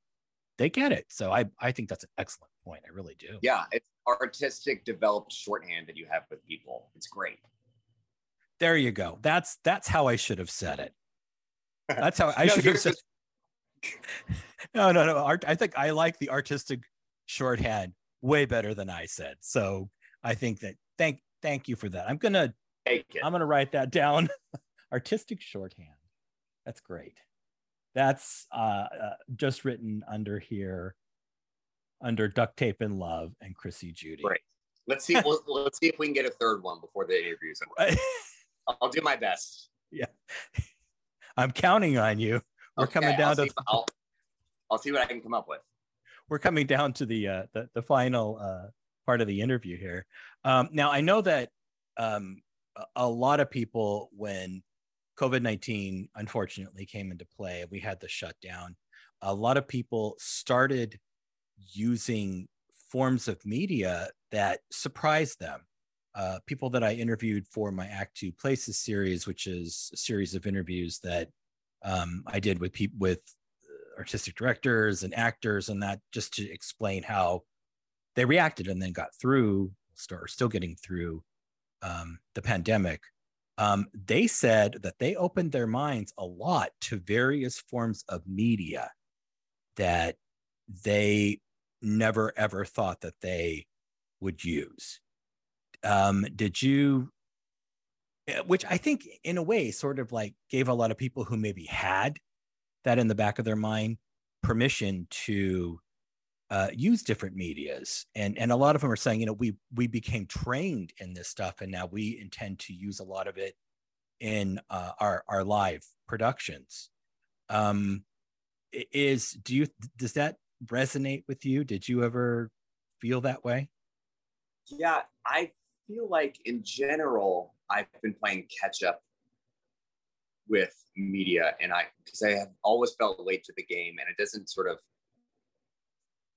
they get it. So I I think that's an excellent point. I really do. yeah it's artistic developed shorthand that you have with people it's great There you go. That's that's how I should have said it. That's how (laughs) I No, should have said. (laughs) No, no, no. Art, I think I like the artistic shorthand way better than I said. So I think that thank thank you for that. I'm gonna take it I'm gonna write that down. (laughs) artistic shorthand. That's great. That's uh, uh, just written under here, under duct tape and love and Chrissy Judy. great let's see we'll, let's see if we can get a third one before the interview's over I'll- do my best Yeah. (laughs) I'm counting on you. We're Okay, coming down I'll to see, I'll, I'll see what i can come up with we're coming down to the uh, the, the final uh, part of the interview here. Um, now, I know that um, a lot of people, when COVID nineteen unfortunately came into play, we had the shutdown. A lot of people started using forms of media that surprised them. Uh, people that I interviewed for my Act Two Places series, which is a series of interviews that um, I did with people with artistic directors and actors and that just to explain how they reacted and then got through or still getting through um, the pandemic um, they said that they opened their minds a lot to various forms of media that they never ever thought that they would use. Um, did you eh, which i think in a way sort of like gave a lot of people who maybe had that in the back of their mind permission to uh, use different medias. And and a lot of them are saying you know we we became trained in this stuff and now we intend to use a lot of it in uh, our our live productions. Um is do you does that resonate with you? Did you ever feel that way? Yeah, I feel like in general, I've been playing catch up with media, and I because I have always felt late to the game, and it doesn't sort of.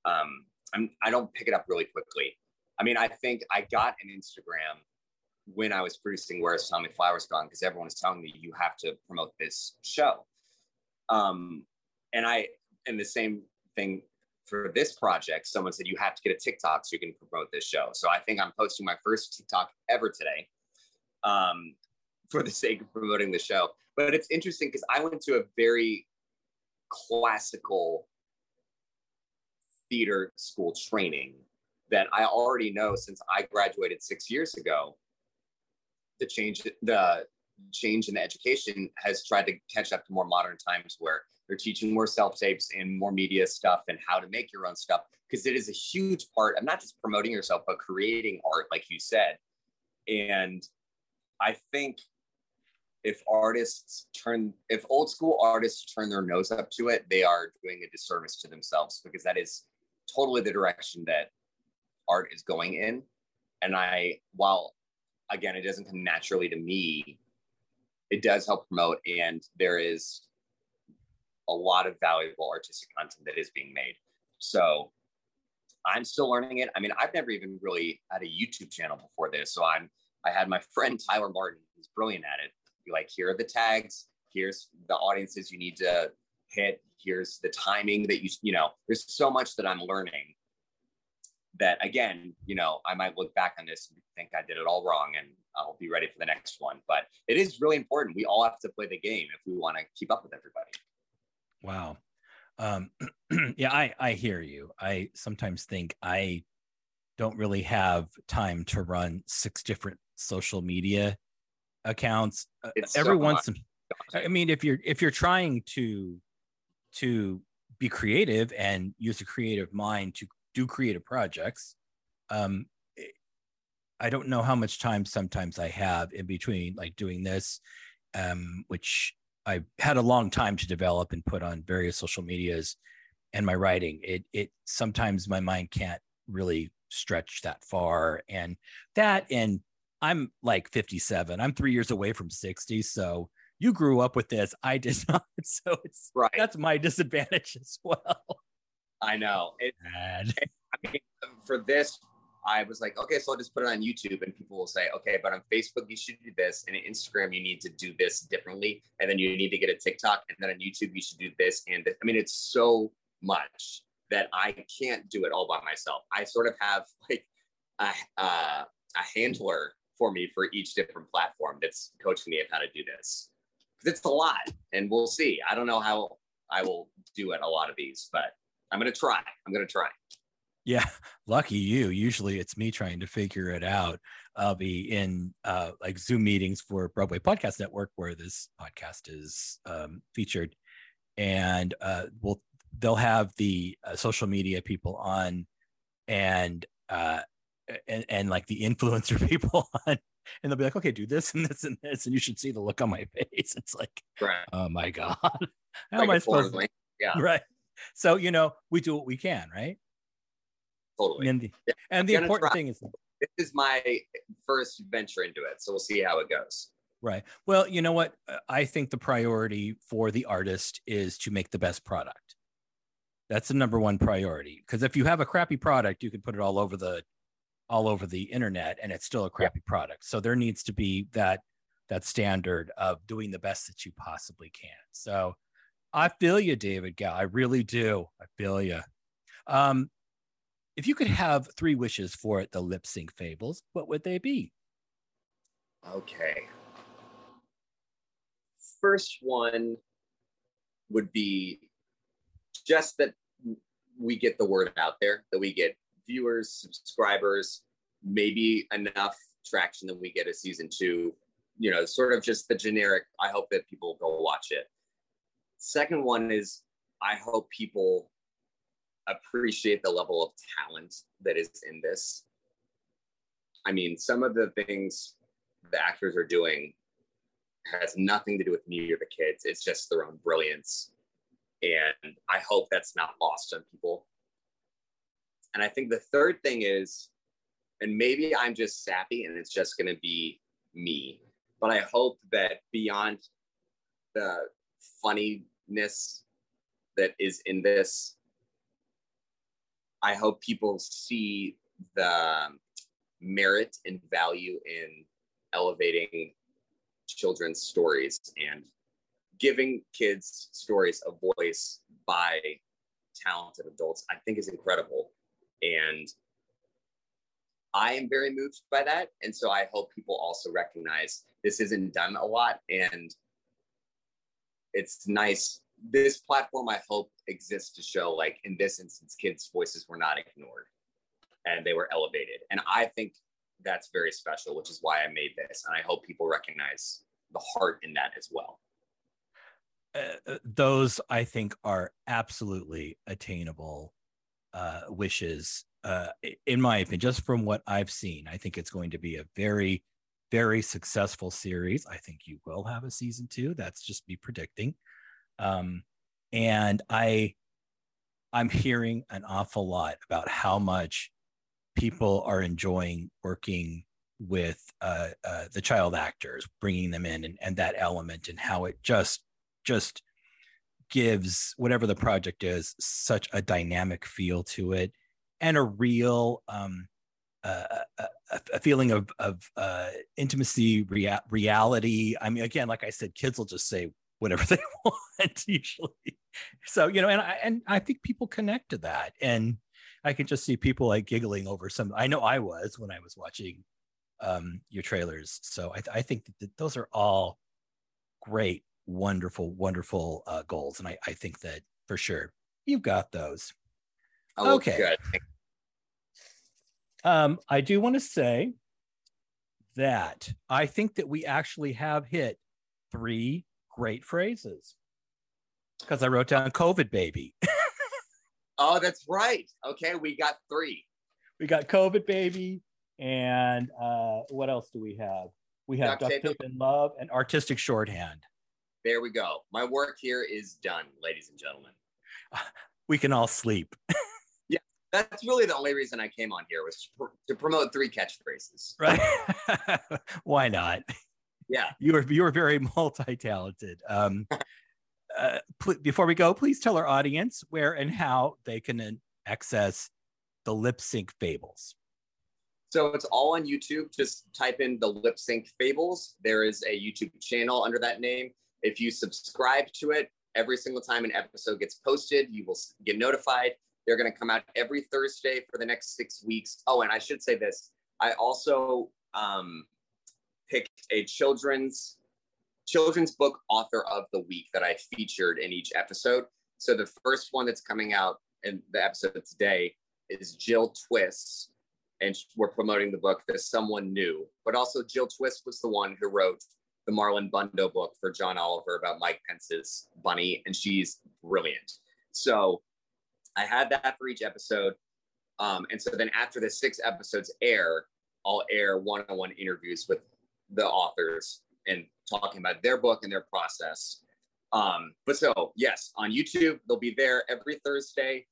Um, I'm I don't pick it up really quickly. I mean, I think I got an Instagram when I was producing Where's Tommy Flowers Gone because everyone was telling me you have to promote this show. Um, and I and the same thing for this project, someone said you have to get a TikTok so you can promote this show. So I think I'm posting my first TikTok ever today um, for the sake of promoting the show. But it's interesting because I went to a very classical theater school training that I already know since I graduated six years ago. The change, the change in the education has tried to catch up to more modern times where they're teaching more self tapes and more media stuff and how to make your own stuff because it is a huge part of not just promoting yourself but creating art like you said and i think if artists turn if old school artists turn their nose up to it they are doing a disservice to themselves because that is totally the direction that art is going in. And i while again it doesn't come naturally to me it does help promote and there is a lot of valuable artistic content that is being made. So i'm still learning it. I mean i've never even really had a youtube channel before this. So i'm i had my friend tyler martin who's brilliant at it. Be like here are the tags. Here's the audiences you need to hit here's the timing that you you know there's so much that i'm learning that again you know i might look back on this and think i did it all wrong and i'll be ready for the next one. But it is really important. We all have to play the game if we want to keep up with everybody. Wow. Um (clears throat) yeah i i hear you. I sometimes think i don't really have time to run six different social media accounts. Uh, It's every so once in I mean, if you're if you're trying to to be creative and use a creative mind to do creative projects, um, I don't know how much time sometimes I have in between, like doing this, um, which I had a long time to develop and put on various social medias, and my writing. It it sometimes my mind can't really stretch that far, and that and I'm like 57. I'm three years away from 60, so you grew up with this. I did (laughs) not. So it's right that's my disadvantage (laughs) as well. i know it Bad. I mean, for this, I was like, okay, so I'll just put it on YouTube, and people will say, okay, but on Facebook you should do this, and on Instagram you need to do this differently, and then you need to get a TikTok, and then on YouTube you should do this and this. I mean, it's so much that I can't do it all by myself. I sort of have (laughs) like a, uh, a handler for me for each different platform that's coaching me of how to do this because it's a lot, and we'll see. I don't know how I will do at a lot of these, but I'm gonna try. I'm gonna try. Yeah, (laughs) lucky you. Usually it's me trying to figure it out. I'll be in uh, like Zoom meetings for Broadway Podcast Network, where this podcast is um, featured, and uh, we'll they'll have the uh, social media people on, and uh, and and like the (laughs) influencer people (laughs) on, and they'll be like, okay, do this and this and this, and you should see the look on my (laughs) face. It's like, Right. oh my god, (laughs) how Like am I supposed? To? Yeah, Right. So you know, we do what we can, right? totally. And the, Yeah, and the important try. thing is This is my first venture into it, so we'll see how it goes. right. Well, you know what? Uh, I think the priority for the artist is to make the best product. That's the number one priority. Because if you have a crappy product, you can put it all over the all over the internet and it's still a crappy product. So there needs to be that that standard of doing the best that you possibly can. So I feel you, David Gow. I really do. I feel you. Um, if you could have three wishes for the lip sync fables, what would they be? Okay. First one would be just that we get the word out there, that we get viewers, subscribers, maybe enough traction that we get a season two. You know, sort of just the generic. I hope that people go watch it. Second one is I hope people appreciate the level of talent that is in this. I mean, some of the things the actors are doing has nothing to do with me or the kids. It's just their own brilliance. And I hope that's not lost on people. And I think the third thing is, and maybe I'm just sappy and it's just going to be me, but I hope that beyond the funniness that is in this, I hope people see the merit and value in elevating children's stories and giving kids stories a voice by talented adults. I think is incredible and i am very moved by that. And so i hope people also recognize this isn't done a lot. And it's nice. This platform i hope exists to show like in this instance kids voices were not ignored and they were elevated. And i think that's very special which is why i made this. And i hope people recognize the heart in that as well. Uh, those I think are absolutely attainable uh, wishes, uh, in my opinion. Just from what I've seen, I think it's going to be a very, very successful series. I think you will have a season two. That's just me predicting. Um, and I, I'm hearing an awful lot about how much people are enjoying working with uh, uh, the child actors, bringing them in, and, and that element, and how it just just gives whatever the project is such a dynamic feel to it and a real um, uh, a, a, feeling of of uh, intimacy, rea- reality. I mean, again, like I said, kids will just say whatever (laughs) they want usually. So you know, and I and I think people connect to that, and I can just see people like giggling over some. I know I was when I was watching um, your trailers. So I, I think that those are all great wonderful, wonderful uh, goals. And I, I think that for sure you've got those. Oh, okay. Um, I do want to say that I think that we actually have hit three great phrases because I wrote down COVID baby. (laughs) oh, that's right. Okay, we got three. We got COVID baby, and uh, what else do we have? We have duct tape and love and artistic shorthand. There we go. My work here is done, ladies and gentlemen. (laughs) We can all sleep. (laughs) yeah, that's really the only reason I came on here was to promote three catchphrases. Right? (laughs) Why not? Yeah, you are you are very multi-talented. Um, uh, pl- before we go, please tell our audience where and how they can access the lip sync fables. So it's all on YouTube. Just type in the lip sync fables. There is a YouTube channel under that name. If you subscribe to it, every single time an episode gets posted, you will get notified. They're going to come out every Thursday for the next six weeks. Oh, and I should say this I also um, picked a children's children's book author of the week that I featured in each episode. So the first one that's coming out in the episode today is Jill Twiss, and we're promoting the book "There's Someone New." But also, Jill Twiss was the one who wrote the Marlon Bundo book for John Oliver about Mike Pence's bunny, and she's brilliant. So I had that for each episode. Um, and so then after the six episodes air, I'll air one on one interviews with the authors and talking about their book and their process. Um, but so, yes, on YouTube, they'll be there every Thursday.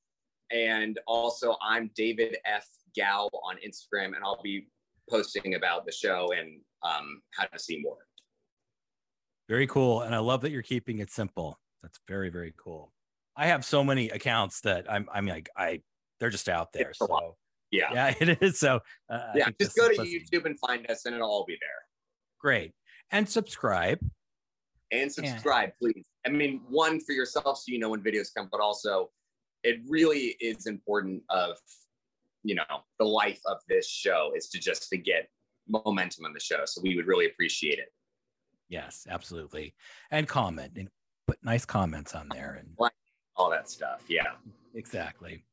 And also, I'm David F. Gow on Instagram, and I'll be posting about the show and um, how to see more. Very cool. And I love that you're keeping it simple. That's very, very cool. I have so many accounts that I'm, I'm like, I, they're just out there. So yeah, yeah, (laughs) it is. So uh, yeah, just go to YouTube and find us and it'll all be there. Great. And subscribe. And subscribe, yeah. please. I mean, one for yourself so you know when videos come, but also it really is important of, you know, the life of this show is to just to get momentum on the show. So we would really appreciate it. Yes, absolutely. And comment and put nice comments on there and all that stuff. Yeah. Exactly.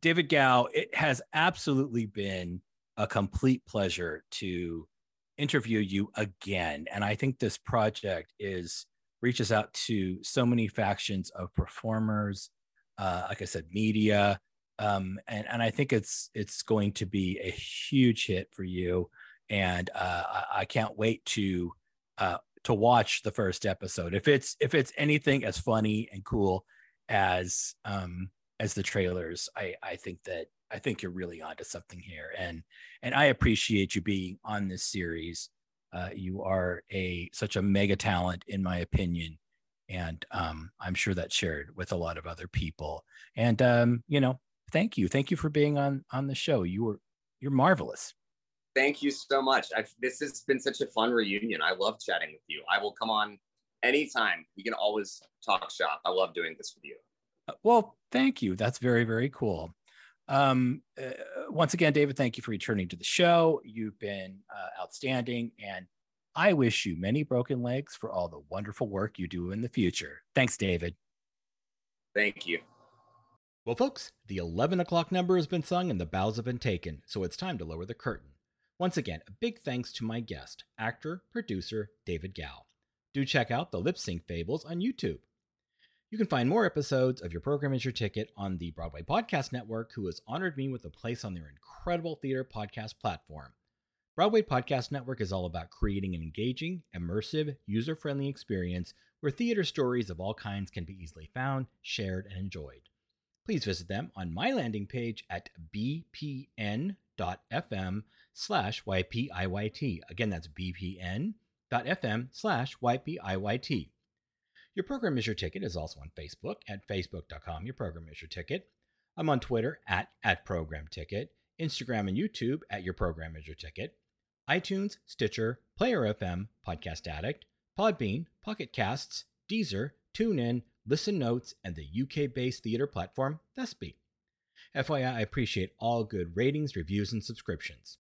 David Gow, it has absolutely been a complete pleasure to interview you again. And I think this project is reaches out to so many factions of performers, uh, like I said, media. Um, and, and I think it's it's going to be a huge hit for you. And uh, I, I can't wait to uh, to watch the first episode. If it's if it's anything as funny and cool as um, as the trailers, I I think that I think you're really onto something here, and and I appreciate you being on this series. Uh, you are a such a mega talent, in my opinion, and um, I'm sure that's shared with a lot of other people. And um, you know, thank you, thank you for being on on the show. You were you're marvelous thank you so much. I've, this has been such a fun reunion. I love chatting with you. I will come on anytime. We can always talk shop. I love doing this with you. Uh, well, thank you. That's very, very cool. Um, uh, once again, David, thank you for returning to the show. You've been uh, outstanding, and I wish you many broken legs for all the wonderful work you do in the future. Thanks, David. Thank you. Well, folks, the 11 o'clock number has been sung and the bows have been taken, so it's time to lower the curtain. Once again, a big thanks to my guest, actor, producer David Gow. do check out the Lip Sync Fables on YouTube. You can find more episodes of Your Program is Your Ticket on the Broadway Podcast Network, who has honored me with a place on their incredible theater podcast platform. Broadway Podcast Network is all about creating an engaging, immersive, user friendly experience where theater stories of all kinds can be easily found, shared, and enjoyed. Please visit them on my landing page at bpn.fm slash YPIYT. Again, that's bpn.fm slash YPIYT. Your Program is Your Ticket is also on Facebook at facebook.com. Your Program is Your Ticket. I'm on Twitter at, at Program Ticket, Instagram and YouTube at Your Program is Your Ticket, iTunes, Stitcher, Player FM, Podcast Addict, Podbean, Pocket Casts, Deezer, TuneIn, Listen Notes, and the UK based theater platform Thespie. FYI, I appreciate all good ratings, reviews, and subscriptions.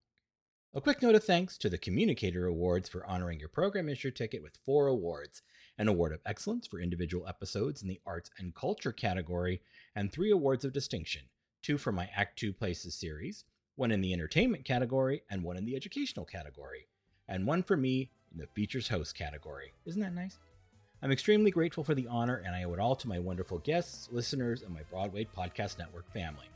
A quick note of thanks to the Communicator Awards for honoring your program is your ticket with four awards an Award of Excellence for individual episodes in the Arts and Culture category, and three awards of distinction two for my Act Two Places series, one in the Entertainment category, and one in the Educational category, and one for me in the Features Host category. Isn't that nice? I'm extremely grateful for the honor, and I owe it all to my wonderful guests, listeners, and my Broadway Podcast Network family.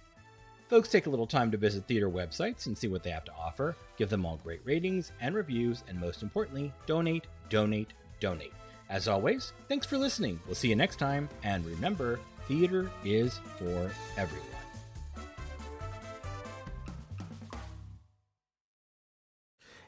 Folks take a little time to visit theater websites and see what they have to offer, give them all great ratings and reviews, and most importantly, donate, donate, donate. As always, thanks for listening. We'll see you next time, and remember, theater is for everyone.